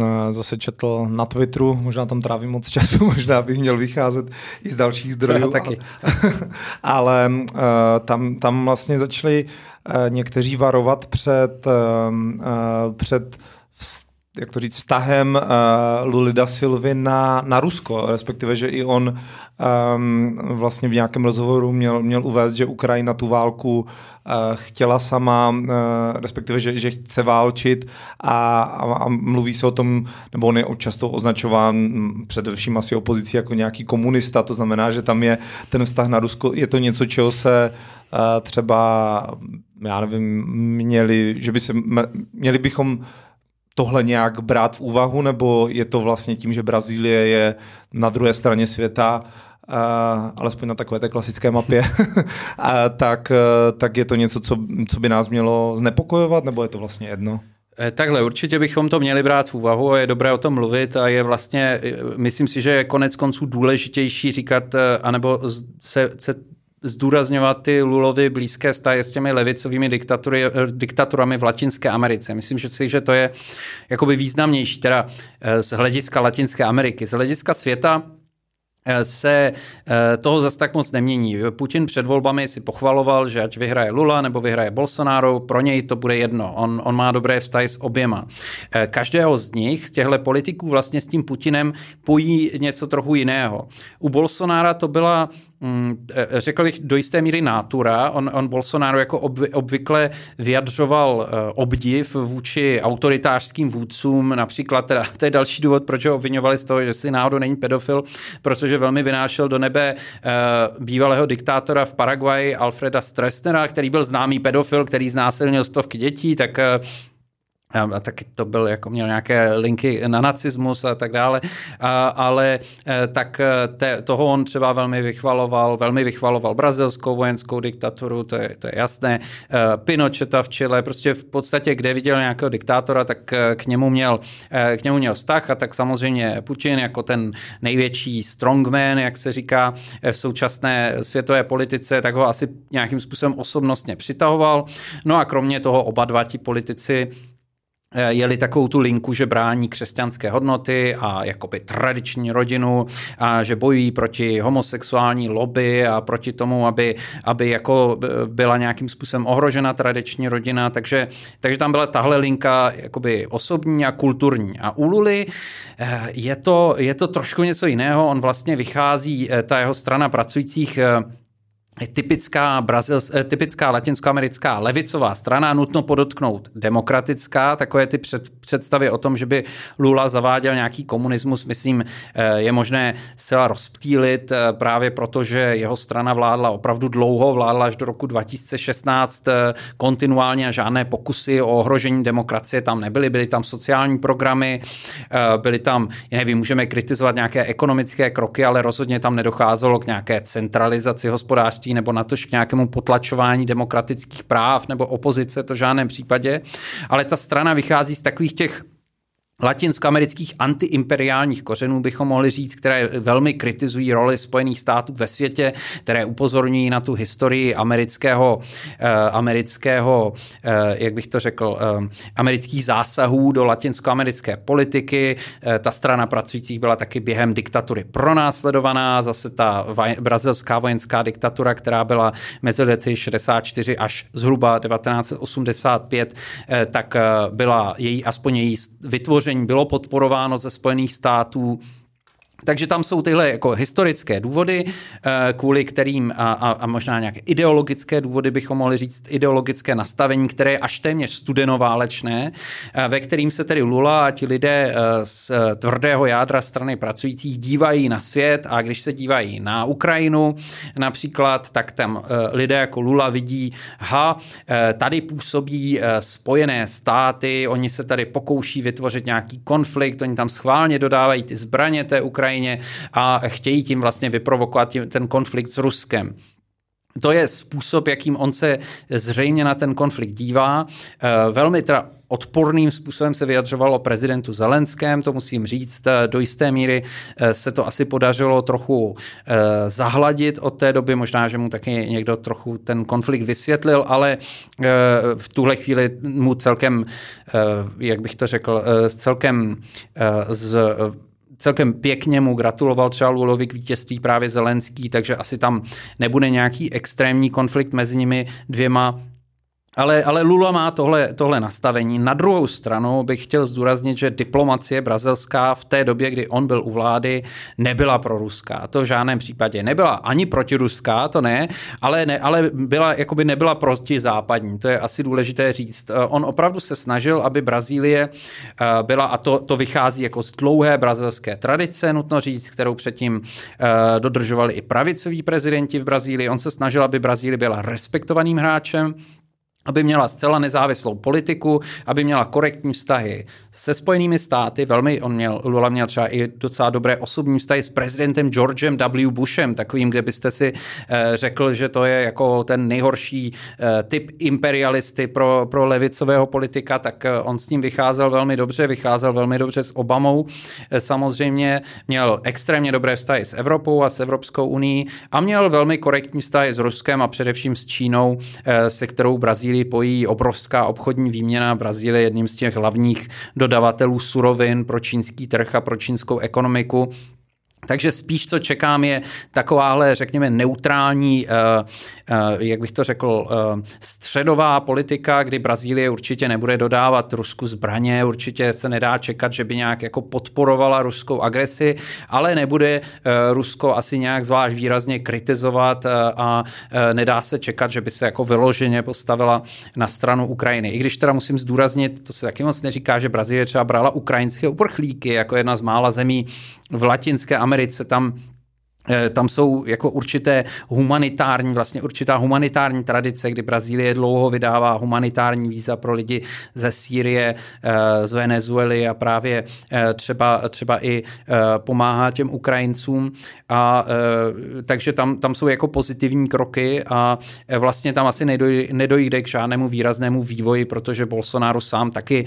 eh, zase četl na Twitteru, možná tam trávím moc času, <laughs> možná bych měl vycházet i z dalších zdrojů. taky. Ale, <laughs> ale uh, tam, tam vlastně začali uh, někteří varovat před, uh, před jak to říct, vztahem uh, Lulida Silvy na, na Rusko, respektive, že i on um, vlastně v nějakém rozhovoru měl, měl uvést, že Ukrajina tu válku uh, chtěla sama, uh, respektive, že, že chce válčit a, a, a mluví se o tom, nebo on je často označován především asi opozicí jako nějaký komunista, to znamená, že tam je ten vztah na Rusko, je to něco, čeho se uh, třeba, já nevím, měli, že by se, měli bychom tohle nějak brát v úvahu, nebo je to vlastně tím, že Brazílie je na druhé straně světa, uh, alespoň na takové té klasické mapě, <laughs> uh, tak, uh, tak je to něco, co, co by nás mělo znepokojovat, nebo je to vlastně jedno? Eh, takhle, určitě bychom to měli brát v úvahu a je dobré o tom mluvit a je vlastně, myslím si, že je konec konců důležitější říkat, anebo se, se zdůrazňovat ty Lulovi blízké vztahy s těmi levicovými diktatury, eh, diktaturami v Latinské Americe. Myslím že si, že to je jakoby významnější, teda eh, z hlediska Latinské Ameriky. Z hlediska světa Eh, se toho zas tak moc nemění. Putin před volbami si pochvaloval, že ať vyhraje Lula nebo vyhraje Bolsonaro, pro něj to bude jedno. On, on má dobré vztahy s oběma. Každého z nich, z těchto politiků vlastně s tím Putinem pojí něco trochu jiného. U Bolsonára to byla řekl bych, do jisté míry nátura. On, on Bolsonaro jako obvykle vyjadřoval e, obdiv vůči autoritářským vůdcům, například, teda, to je další důvod, proč ho obvinovali z toho, že si náhodou není pedofil, protože velmi vynášel do nebe bývalého diktátora v Paraguaji Alfreda Stressnera, který byl známý pedofil, který znásilnil stovky dětí, tak a taky to byl, jako měl nějaké linky na nacismus a tak dále, a, ale e, tak e, te, toho on třeba velmi vychvaloval, velmi vychvaloval brazilskou vojenskou diktaturu, to je, to je jasné, e, Pinocheta v Chile, prostě v podstatě, kde viděl nějakého diktátora, tak k němu měl, k němu měl vztah a tak samozřejmě Putin jako ten největší strongman, jak se říká v současné světové politice, tak ho asi nějakým způsobem osobnostně přitahoval. No a kromě toho oba dva ti politici jeli takovou tu linku, že brání křesťanské hodnoty a jakoby tradiční rodinu a že bojují proti homosexuální lobby a proti tomu, aby, aby jako byla nějakým způsobem ohrožena tradiční rodina, takže, takže tam byla tahle linka jakoby osobní a kulturní. A u Luli eh, je to, je to trošku něco jiného, on vlastně vychází, eh, ta jeho strana pracujících typická, brazils, eh, typická latinskoamerická levicová strana, nutno podotknout demokratická, takové ty před, představy o tom, že by Lula zaváděl nějaký komunismus, myslím, eh, je možné zcela rozptýlit eh, právě proto, že jeho strana vládla opravdu dlouho, vládla až do roku 2016 kontinuálně a žádné pokusy o ohrožení demokracie tam nebyly, byly tam sociální programy, byly tam, nevím, můžeme kritizovat nějaké ekonomické kroky, ale rozhodně tam nedocházelo k nějaké centralizaci hospodářství hospodářství nebo na tož k nějakému potlačování demokratických práv nebo opozice, to v žádném případě. Ale ta strana vychází z takových těch latinskoamerických antiimperiálních kořenů bychom mohli říct, které velmi kritizují roli Spojených států ve světě, které upozorňují na tu historii amerického, eh, amerického eh, jak bych to řekl, eh, amerických zásahů do latinskoamerické politiky. Eh, ta strana pracujících byla taky během diktatury pronásledovaná, zase ta vaj, brazilská vojenská diktatura, která byla mezi lety 64 až zhruba 1985, eh, tak eh, byla její, aspoň její vytvoření vytvoření bylo podporováno ze Spojených států takže tam jsou tyhle jako historické důvody, eh, kvůli kterým a, a, a možná nějaké ideologické důvody bychom mohli říct, ideologické nastavení, které je až téměř studenoválečné, eh, ve kterým se tedy Lula a ti lidé eh, z tvrdého jádra strany pracujících dívají na svět a když se dívají na Ukrajinu například, tak tam lidé jako Lula vidí, ha, tady působí spojené státy, oni se tady pokouší vytvořit nějaký konflikt, oni tam schválně dodávají ty zbraně té Ukrajiny, Ukrajině a chtějí tím vlastně vyprovokovat ten konflikt s Ruskem. To je způsob, jakým on se zřejmě na ten konflikt dívá. Eh, velmi teda odporným způsobem se vyjadřoval o prezidentu Zelenském, to musím říct, eh, do jisté míry eh, se to asi podařilo trochu zahladit od té doby, možná, že mu taky někdo trochu ten konflikt vysvětlil, ale v tuhle chvíli mu celkem, jak bych to řekl, celkem z celkem pěkně mu gratuloval třeba Lulovi k vítězství právě Zelenský, takže asi tam nebude nějaký extrémní konflikt mezi nimi dvěma ale, ale Lula má tohle, tohle nastavení. Na druhou stranu bych chtěl zdůraznit, že diplomacie brazilská v té době, kdy on byl u vlády, nebyla pro ruská. To v žádném případě. Nebyla ani protiruská, to ne, ale, ne, ale byla, jakoby nebyla proti západní. To je asi důležité říct. On opravdu se snažil, aby Brazílie eh, byla, a to, to vychází jako z dlouhé brazilské tradice, nutno říct, kterou předtím eh, dodržovali i pravicoví prezidenti v Brazílii. On se snažil, aby Brazílie byla respektovaným hráčem, aby měla zcela nezávislou politiku, aby měla korektní vztahy se Spojenými státy. Velmi, on měl, Lula měl třeba i docela dobré osobní vztahy s prezidentem Georgem W. Bushem, takovým, kde byste si eh, řekl, že to je jako ten nejhorší eh, typ imperialisty pro, pro levicového politika, tak eh, on s ním vycházel velmi dobře, vycházel velmi dobře s Obamou. Samozřejmě měl extrémně dobré vztahy s Evropou a s Evropskou unii a měl velmi korektní vztahy s Ruskem a především s Čínou, se kterou Brazílie Brazílii pojí obrovská obchodní výměna. Brazílie je jedním z těch hlavních dodavatelů surovin pro čínský trh a pro čínskou ekonomiku. Takže spíš, co čekám, je takováhle, řekněme, neutrální, uh, uh, jak bych to řekl, uh, středová politika, kdy Brazílie určitě nebude dodávat Rusku zbraně, určitě se nedá čekat, že by nějak jako podporovala ruskou agresi, ale nebude Rusko asi nějak zvlášť výrazně kritizovat a nedá se čekat, že by se jako vyloženě postavila na stranu Ukrajiny. I když teda musím zdůraznit, to se taky moc neříká, že Brazílie třeba brala ukrajinské uprchlíky jako jedna z mála zemí v Latinské Americe, tam tam jsou jako určité humanitární, vlastně určitá humanitární tradice, kdy Brazílie dlouho vydává humanitární víza pro lidi ze Sýrie, eh, z Venezuely a právě eh, třeba, třeba i pomáhá těm Ukrajincům. A, takže tam, tam jsou jako pozitivní kroky a vlastně tam asi nedojde, nedojde k žádnému výraznému vývoji, protože Bolsonaro sám taky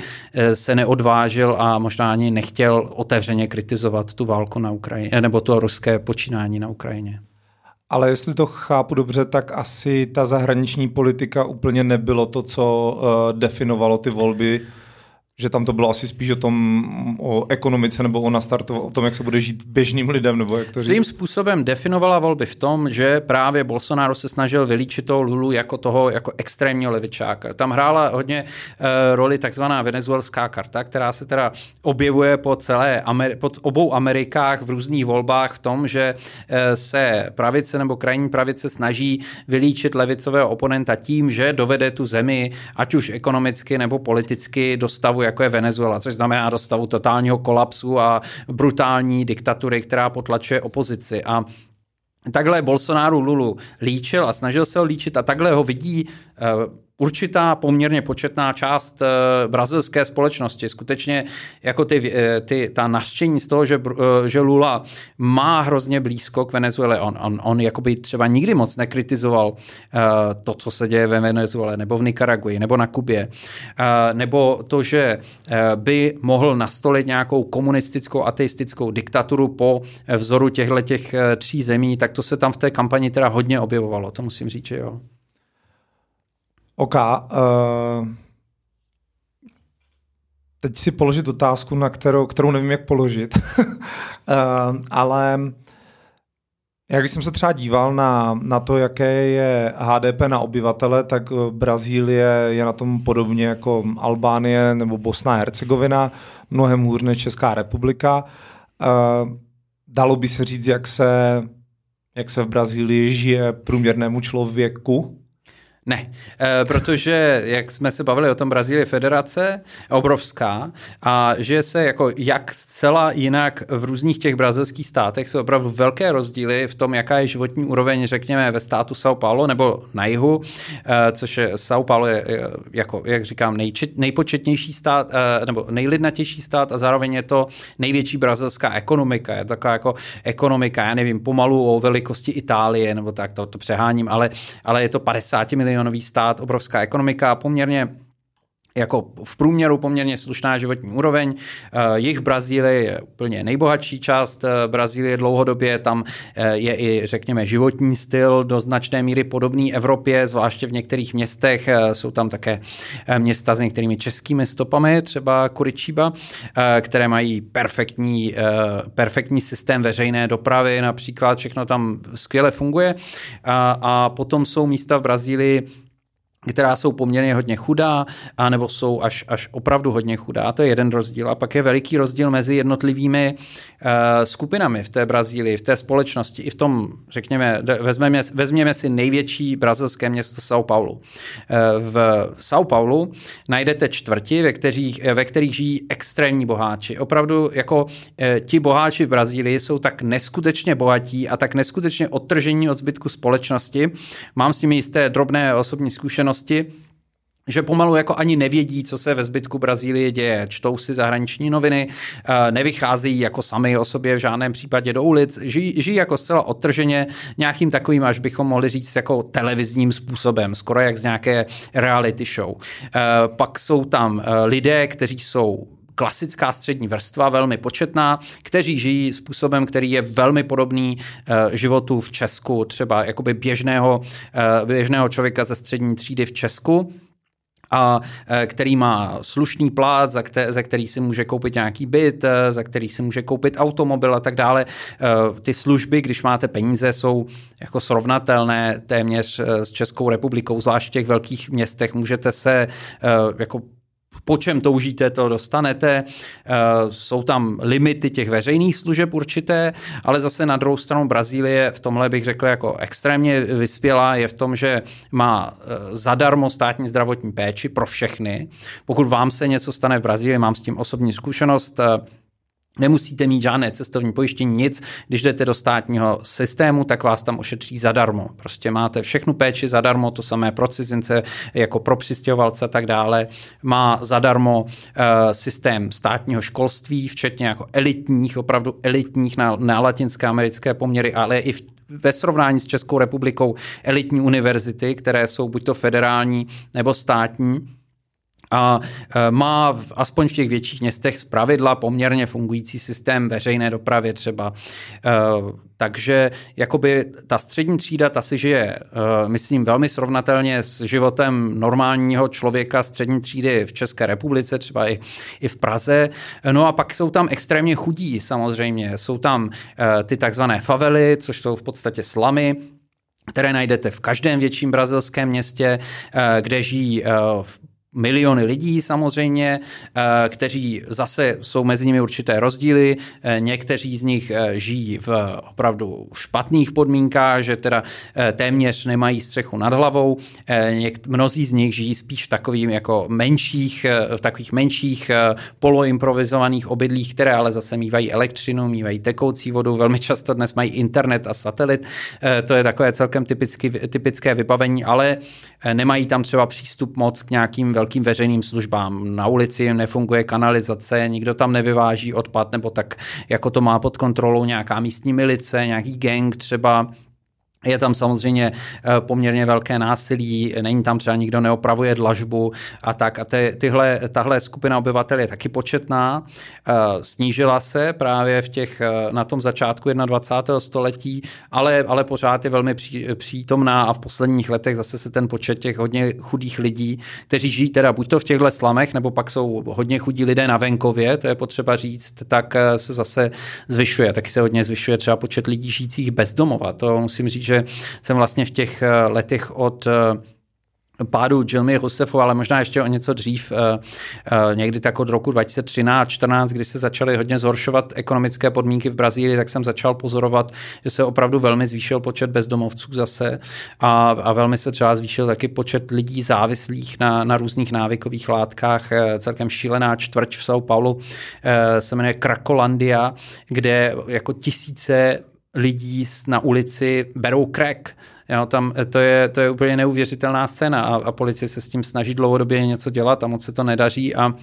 se neodvážil a možná ani nechtěl otevřeně kritizovat tu válku na Ukrajině, nebo to ruské počínání jednání na Ukrajině. Ale jestli to chápu dobře, tak asi ta zahraniční politika úplně nebylo to, co uh, definovalo ty volby že tam to bylo asi spíš o tom, o ekonomice nebo o nastartu, o tom, jak se bude žít běžným lidem, nebo jak to Svým způsobem definovala volby v tom, že právě Bolsonaro se snažil vylíčit toho Lulu jako toho, jako extrémního levičáka. Tam hrála hodně uh, roli takzvaná venezuelská karta, která se teda objevuje po celé, Ameri- po obou Amerikách v různých volbách v tom, že uh, se pravice nebo krajní pravice snaží vylíčit levicového oponenta tím, že dovede tu zemi, ať už ekonomicky nebo politicky, do stavu, jako je Venezuela, což znamená do stavu totálního kolapsu a brutální diktatury, která potlačuje opozici. A takhle Bolsonaro Lulu líčil a snažil se ho líčit a takhle ho vidí uh, určitá poměrně početná část uh, brazilské společnosti. Skutečně jako ty, uh, ty, ta naštění z toho, že, uh, že Lula má hrozně blízko k Venezuele. On, on, on jakoby třeba nikdy moc nekritizoval to, co se děje ve Venezuele, nebo v Nikaraguji, nebo na Kubě. Nebo to, že by mohl nastolit nějakou komunistickou, ateistickou diktaturu po vzoru těchto těch tří zemí, tak to se tam v té kampani teda hodně objevovalo. To musím říct, že jo. OK. Uh, teď si položit otázku, na kterou, kterou nevím, jak položit. uh, <laughs> ale jak jsem se třeba díval na, na to, jaké je HDP na obyvatele, tak Brazílie je na tom podobně jako Albánie nebo Bosna a Hercegovina, mnohem hůř než Česká republika. Uh, dalo by se říct, jak se, jak se v Brazílii žije průměrnému člověku? Ne, e, protože, jak jsme se bavili o tom, Brazílie federace obrovská a že se jako jak zcela jinak v různých těch brazilských státech jsou opravdu velké rozdíly v tom, jaká je životní úroveň, řekněme, ve státu São Paulo nebo na jihu, e, což je São Paulo je, jako, jak říkám, nejčet, nejpočetnější stát e, nebo nejlidnatější stát a zároveň je to největší brazilská ekonomika. Je taková jako ekonomika, já nevím, pomalu o velikosti Itálie nebo tak, to, to přeháním, ale, ale je to 50 milionů milionový stát, obrovská ekonomika, poměrně jako v průměru poměrně slušná životní úroveň. Eh, jich Brazílie je úplně nejbohatší část eh, Brazílie dlouhodobě, tam eh, je i, řekněme, životní styl do značné míry podobný Evropě, zvláště v některých městech. Jsou tam také města s některými českými stopami, třeba Kuričíba, které mají perfektní, perfektní systém veřejné dopravy, například všechno tam skvěle funguje. A potom jsou místa v Brazílii, která jsou poměrně hodně chudá, anebo jsou až, až opravdu hodně chudá. To je jeden rozdíl. A pak je veliký rozdíl mezi jednotlivými uh, skupinami v té Brazílii, v té společnosti, i v tom, řekněme, vezmeme, vezměme si největší brazilské město São Paulo. Uh, v São Paulo najdete čtvrti, ve kterých, ve kterých žijí extrémní boháči. Opravdu jako uh, ti boháči v Brazílii jsou tak neskutečně bohatí a tak neskutečně odtržení od zbytku společnosti. Mám s nimi jisté drobné osobní zkušenosti, zkušenosti, že pomalu jako ani nevědí, co se ve zbytku Brazílie děje. Čtou si zahraniční noviny, eh, nevycházejí jako sami o sobě v žádném případě do ulic, žijí, žijí jako zcela odtrženě nějakým takovým, až bychom mohli říct, jako televizním způsobem, skoro jak z nějaké reality show. Eh, pak jsou tam eh, lidé, kteří jsou klasická střední vrstva, velmi početná, kteří žijí způsobem, který je velmi podobný uh, životu v Česku, třeba jakoby běžného, uh, běžného člověka ze střední třídy v Česku. a který má slušný plát, za, za který si může koupit nějaký byt, za který si může koupit automobil a tak dále. Ty služby, když máte peníze, jsou jako srovnatelné téměř s Českou republikou, zvlášť v těch velkých městech. Můžete se jako po čem toužíte, to dostanete. Eh, jsou tam limity těch veřejných služeb určité, ale zase na druhou stranu Brazílie v tomhle bych řekl jako extrémně vyspělá je v tom, že má eh, zadarmo státní zdravotní péči pro všechny. Pokud vám se něco stane v Brazílii, mám s tím osobní zkušenost, eh, Nemusíte mít žádné cestovní pojištění, nic. Když jdete do státního systému, tak vás tam ošetří zadarmo. Prostě máte všechnu péči zadarmo, to samé pro cizince, jako pro přistěhovalce a tak dále. Má zadarmo uh, systém státního školství, včetně jako elitních, opravdu elitních na, na latinské americké poměry, ale i v, ve srovnání s Českou republikou elitní univerzity, které jsou buď to federální nebo státní a e, má v, aspoň v těch větších městech z pravidla poměrně fungující systém veřejné dopravy třeba. E, takže jakoby ta střední třída, ta si žije, e, myslím, velmi srovnatelně s životem normálního člověka střední třídy v České republice, třeba i, i v Praze. No a pak jsou tam extrémně chudí samozřejmě. Jsou tam ty takzvané favely, což jsou v podstatě slamy, které najdete v každém větším brazilském městě, kde žijí v miliony lidí samozřejmě, eh, kteří zase jsou mezi nimi určité rozdíly. Eh, někteří z nich eh, žijí v opravdu špatných podmínkách, že teda téměř nemají střechu nad hlavou. Mnozí z nich žijí spíš v takových jako menších, v takových menších poloimprovizovaných obydlích, které ale zase mývají elektřinu, mývají tekoucí vodu, velmi často dnes mají internet a satelit. To je takové celkem typické vybavení, ale nemají tam třeba přístup moc k nějakým velkým veřejným službám. Na ulici nefunguje kanalizace, nikdo tam nevyváží odpad, nebo tak jako to má pod kontrolou nějaká místní milice, nějaký gang třeba, je tam samozřejmě eh, poměrně velké násilí, není tam třeba nikdo neopravuje dlažbu a tak. A ty, tyhle, tahle skupina obyvatel je taky početná. Eh, snížila se právě v těch, eh, na tom začátku 21. století, ale, ale pořád je velmi pří, přítomná a v posledních letech zase se ten počet těch hodně chudých lidí, kteří žijí teda buď to v těchto slamech, nebo pak jsou hodně chudí lidé na venkově, to je potřeba říct, tak se zase zvyšuje. Taky se hodně zvyšuje třeba počet lidí žijících bezdomova. To musím říct, že jsem vlastně v těch eh, letech od eh, pádu Jilmy Roussefu, ale možná ještě o něco dřív, eh, někdy tak od roku 2013-14, kdy se začaly hodně zhoršovat ekonomické podmínky v Brazílii, tak jsem začal pozorovat, že se opravdu velmi zvýšil počet bezdomovců zase a, a velmi se třeba zvýšil taky počet lidí závislých na, na různých návykových látkách. Celkem šílená čtvrť v São Paulo se jmenuje Krakolandia, kde jako tisíce lidí na ulici berou crack. Jo, tam to je, to je úplně neuvěřitelná scéna a, a policie se s tím snaží dlouhodobě něco dělat a moc se to nedaří a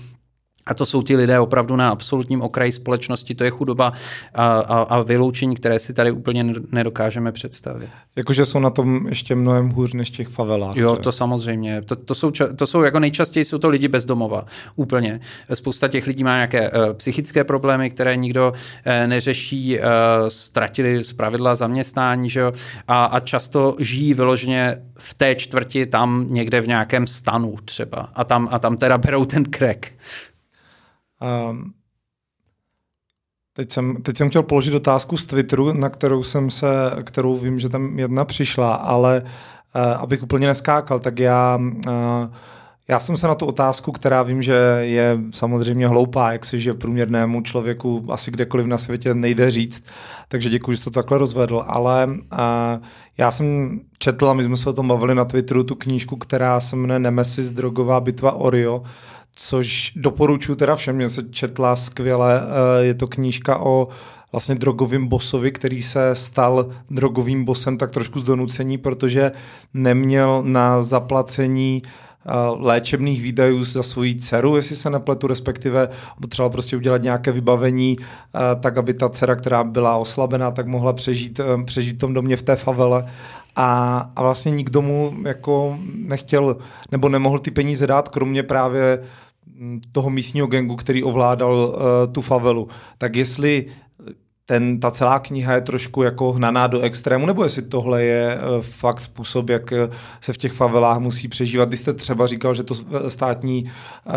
a to jsou ti lidé opravdu na absolutním okraji společnosti, to je chudoba a, a, a vyloučení, které si tady úplně nedokážeme představit. Jakože jsou na tom ještě mnohem hůř než těch favelách. Jo, to samozřejmě. To, to, jsou, to jsou jako nejčastěji jsou to lidi bezdomova. Úplně. Spousta těch lidí má nějaké uh, psychické problémy, které nikdo uh, neřeší, uh, ztratili z pravidla zaměstnání, že jo? A, a často žijí vyloženě v té čtvrti tam někde v nějakém stanu třeba. A tam, a tam teda berou ten krek. Um, teď, jsem, teď jsem chtěl položit otázku z Twitteru, na kterou jsem se, kterou vím, že tam jedna přišla, ale uh, abych úplně neskákal, tak já uh, já jsem se na tu otázku, která vím, že je samozřejmě hloupá, jak si že průměrnému člověku asi kdekoliv na světě nejde říct, takže děkuji, že to takhle rozvedl, ale uh, já jsem četl, a my jsme se o tom bavili na Twitteru, tu knížku, která se jmenuje Nemesis, drogová bitva Orio, což doporučuji teda všem, mě se četla skvěle, eh, je to knížka o vlastně drogovým bosovi, který se stal drogovým bosem tak trošku z donucení, protože neměl na zaplacení eh, léčebných výdajů za svoji dceru, jestli se nepletu, respektive potřeboval prostě udělat nějaké vybavení, eh, tak aby ta dcera, která byla oslabená, tak mohla přežít, přežít v tom domě v té favele. A, a vlastně nikdo mu jako nechtěl nebo nemohl ty peníze dát, kromě právě toho místního gengu, který ovládal uh, tu favelu. Tak jestli ten, ta celá kniha je trošku jako hnaná do extrému, nebo jestli tohle je uh, fakt způsob, jak se v těch favelách musí přežívat. Vy jste třeba říkal, že to státní, uh,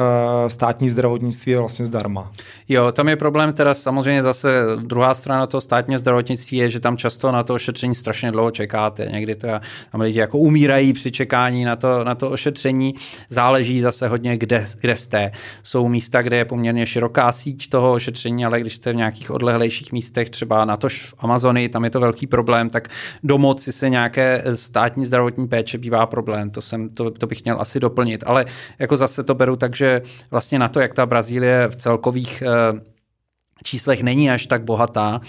státní zdravotnictví je vlastně zdarma. Jo, tam je problém teda samozřejmě zase druhá strana toho státního zdravotnictví je, že tam často na to ošetření strašně dlouho čekáte. Někdy to tam lidi jako umírají při čekání na to, na to ošetření. Záleží zase hodně, kde, kde jste. Jsou místa, kde je poměrně široká síť toho ošetření, ale když jste v nějakých odlehlejších místech, třeba na tož v Amazonii, tam je to velký problém, tak domoci se nějaké státní zdravotní péče bývá problém. To, jsem, to, to bych měl asi doplnit. Ale jako zase to beru tak, že vlastně na to, jak ta Brazílie v celkových eh, číslech není až tak bohatá,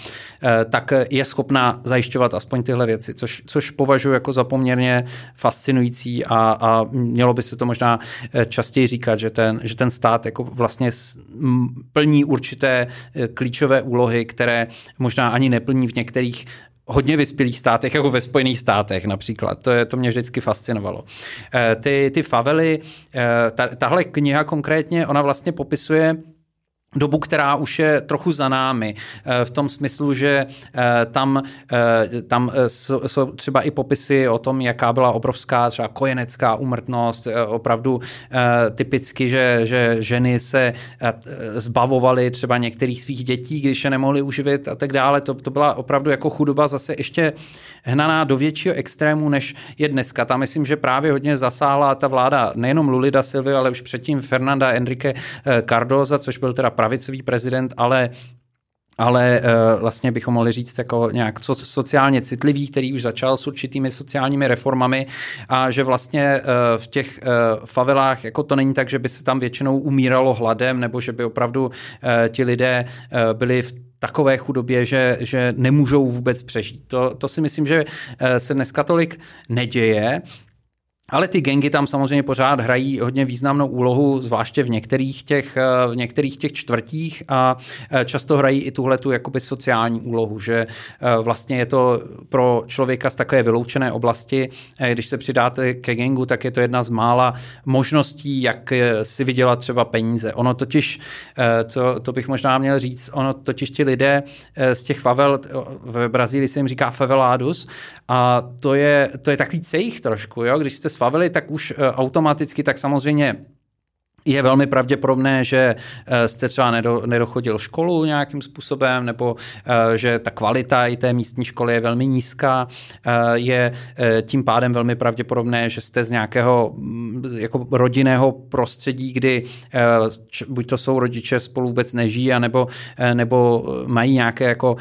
eh, tak je schopná zajišťovat aspoň tyhle věci, což, což považuji jako za poměrně fascinující a, a mělo by se to možná eh, častěji říkat, že ten, že ten stát jako vlastně plní určité eh, klíčové úlohy, které možná ani neplní v některých hodně vyspělých státech, jako ve Spojených státech například. To, je, to mě vždycky fascinovalo. Ty, ty favely, ta, tahle kniha konkrétně, ona vlastně popisuje dobu, která už je trochu za námi, eh, v tom smyslu, že eh, tam, eh, tam jsou třeba i popisy o tom, jaká byla obrovská třeba kojenecká umrtnost, opravdu typicky, že, že ženy se zbavovaly třeba některých svých dětí, když je nemohly uživit a tak dále. To, to byla opravdu jako chudoba zase ještě hnaná do většího extrému, než je dneska. Tam myslím, že právě hodně zasáhla ta vláda nejenom Lulida Silvio, ale už předtím Fernanda Enrique Cardoza, což byl teda pravicový prezident, ale ale uh, vlastně bychom mohli říct jako nějak co, sociálně citlivý, který už začal s určitými sociálními reformami a že vlastně uh, v těch uh, favelách jako to není tak, že by se tam většinou umíralo hladem nebo že by opravdu ti lidé byli v takové chudobě, že, že nemůžou vůbec přežít. To, to si myslím, že se dneska tolik neděje. Ale ty gengy tam samozřejmě pořád hrají hodně významnou úlohu, zvláště v některých těch, eh, v některých těch čtvrtích a eh, často hrají i tuhle tu jakoby sociální úlohu, že eh, vlastně je to pro člověka z takové vyloučené oblasti, když se přidáte ke gengu, tak je to jedna z mála možností, jak si vydělat třeba peníze. Ono totiž, to, to bych možná měl říct, ono totiž ti lidé z těch favel, v Brazílii se jim říká faveládos a to je, to je takový cejch trošku, jo? když jste s favely, tak už eh, automaticky, tak samozřejmě je velmi pravděpodobné, že eh, jste třeba nedochodil školu nějakým způsobem, nebo eh, že ta kvalita i té místní školy je velmi nízká. Je tím pádem velmi pravděpodobné, že jste z nějakého mm, jako rodinného prostředí, kdy buď to jsou rodiče spolu vůbec nežijí, nebo, nebo mají nějaké jako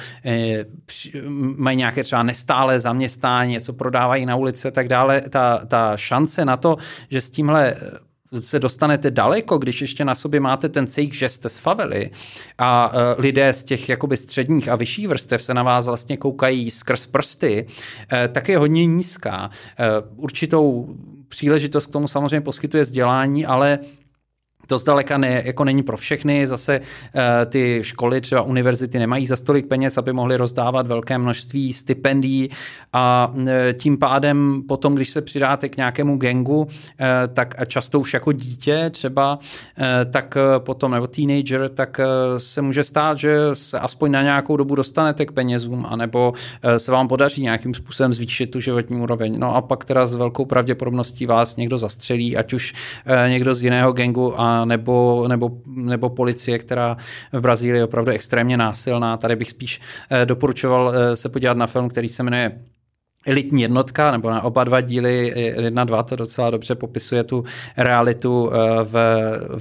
mají nějaké třeba nestále zaměstnání, něco prodávají na ulici a tak dále. Ta, ta šance na to, že s tímhle se dostanete daleko, když ještě na sobě máte ten cejk, že jste z favely a uh, lidé z těch jakoby středních a vyšších vrstev se na vás vlastně koukají skrz prsty, uh, tak je hodně nízká. Uh, určitou příležitost k tomu samozřejmě poskytuje vzdělání, ale to zdaleka ne, jako není pro všechny. Zase uh, ty školy, třeba univerzity, nemají za stolik peněz, aby mohly rozdávat velké množství stipendií a uh, tím pádem potom, když se přidáte k nějakému gengu, uh, tak často už jako dítě třeba, tak potom, nebo teenager, tak se může stát, že se aspoň na nějakou dobu dostanete k penězům, anebo se vám podaří nějakým způsobem zvýšit tu životní úroveň. No a pak teda s velkou pravděpodobností vás někdo zastřelí, ať už někdo z jiného gengu a nebo, nebo, nebo policie, která v Brazílii je opravdu extrémně násilná. Tady bych spíš eh, doporučoval eh, se podívat na film, který se jmenuje elitní jednotka, nebo na oba dva díly, jedna, dva, to docela dobře popisuje tu realitu eh, v,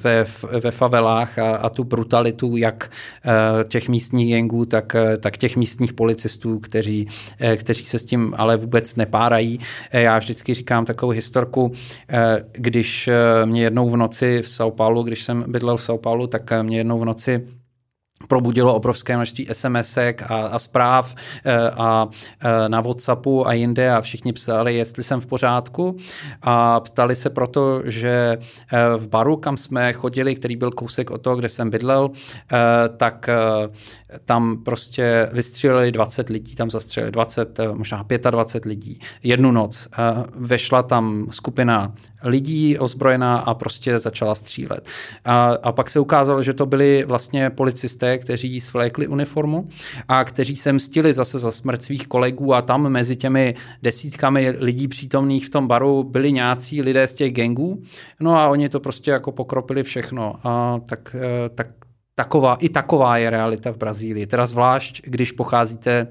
ve, ve favelách a, a tu brutalitu jak eh, těch místních gengů, tak, eh, tak těch místních policistů, kteří, kteří se s tím ale vůbec nepárají. Já vždycky říkám takovou historku, když mě jednou v noci v São Paulo, když jsem bydlel v São Paulo, tak mě jednou v noci probudilo obrovské množství SMSek a, a zpráv e, a e, na WhatsAppu a jinde a všichni psali, jestli jsem v pořádku a ptali se proto, že e, v baru, kam jsme chodili, který byl kousek od toho, kde jsem bydlel, tak tam prostě vystřelili 20 lidí, tam zastřelili 20, možná 25 lidí jednu noc. Vešla tam skupina lidí ozbrojená a prostě začala střílet. A, a pak se ukázalo, že to byli vlastně policisté, policisté, kteří svlékli uniformu a kteří se mstili zase za smrt svých kolegů a tam mezi těmi desítkami lidí přítomných v tom baru byli nějací lidé z těch gangů. No a oni to prostě jako pokropili všechno. A tak, eh, tak taková, i taková je realita v Brazílii. Teda zvlášť, když pocházíte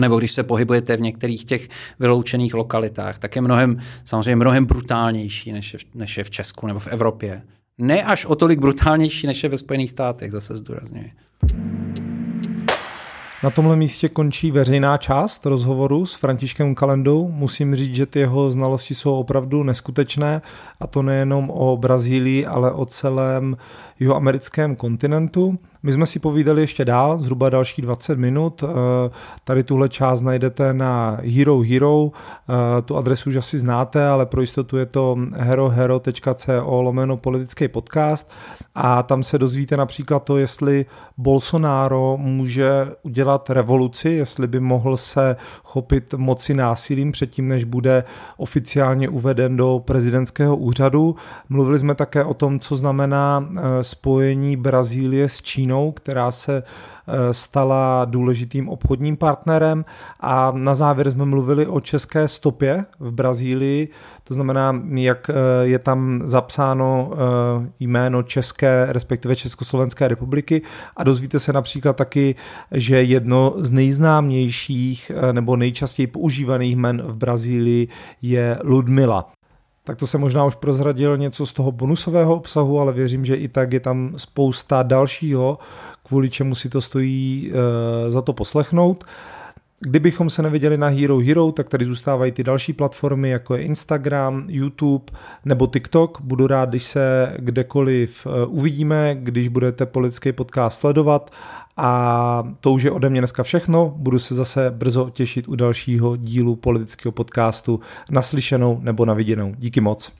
nebo když se pohybujete v některých těch vyloučených lokalitách, tak je mnohem, samozřejmě mnohem brutálnější, než je, než je v Česku nebo v Evropě. Ne až o tolik brutálnější, než je ve Spojených státech, zase zdůrazňuji. Na tomhle místě končí veřejná část rozhovoru s Františkem Kalendou. Musím říct, že ty jeho znalosti jsou opravdu neskutečné a to nejenom o Brazílii, ale o celém jihoamerickém kontinentu. My jsme si povídali ještě dál, zhruba další 20 minut. Eh, tady tuhle část najdete na Hero Hero. Eh, tu adresu už asi znáte, ale pro jistotu je to herohero.co lomeno politický podcast a tam se dozvíte například to, jestli Bolsonaro může udělat revoluci, jestli by mohl se chopit moci násilím předtím, než bude oficiálně uveden do prezidentského úřadu. Mluvili jsme také o tom, co znamená eh, spojení Brazílie s Čínou, která se eh, stala důležitým obchodním partnerem. A na závěr jsme mluvili o české stopě v Brazílii, to znamená, jak eh, je tam zapsáno eh, jméno České, respektive Československé republiky. A dozvíte se například taky, že jedno z nejznámějších nebo nejčastěji používaných men v Brazílii je Ludmila tak to se možná už prozradil něco z toho bonusového obsahu, ale věřím, že i tak je tam spousta dalšího, kvůli čemu si to stojí e, za to poslechnout. Kdybychom se neviděli na Hero Hero, tak tady zůstávají ty další platformy, jako je Instagram, YouTube nebo TikTok. Budu rád, když se kdekoliv eh, uvidíme, když budete politický podcast sledovat. A to už je ode mě dneska všechno. Budu se zase brzo těšit u dalšího dílu politického podcastu naslyšenou nebo naviděnou. Díky moc.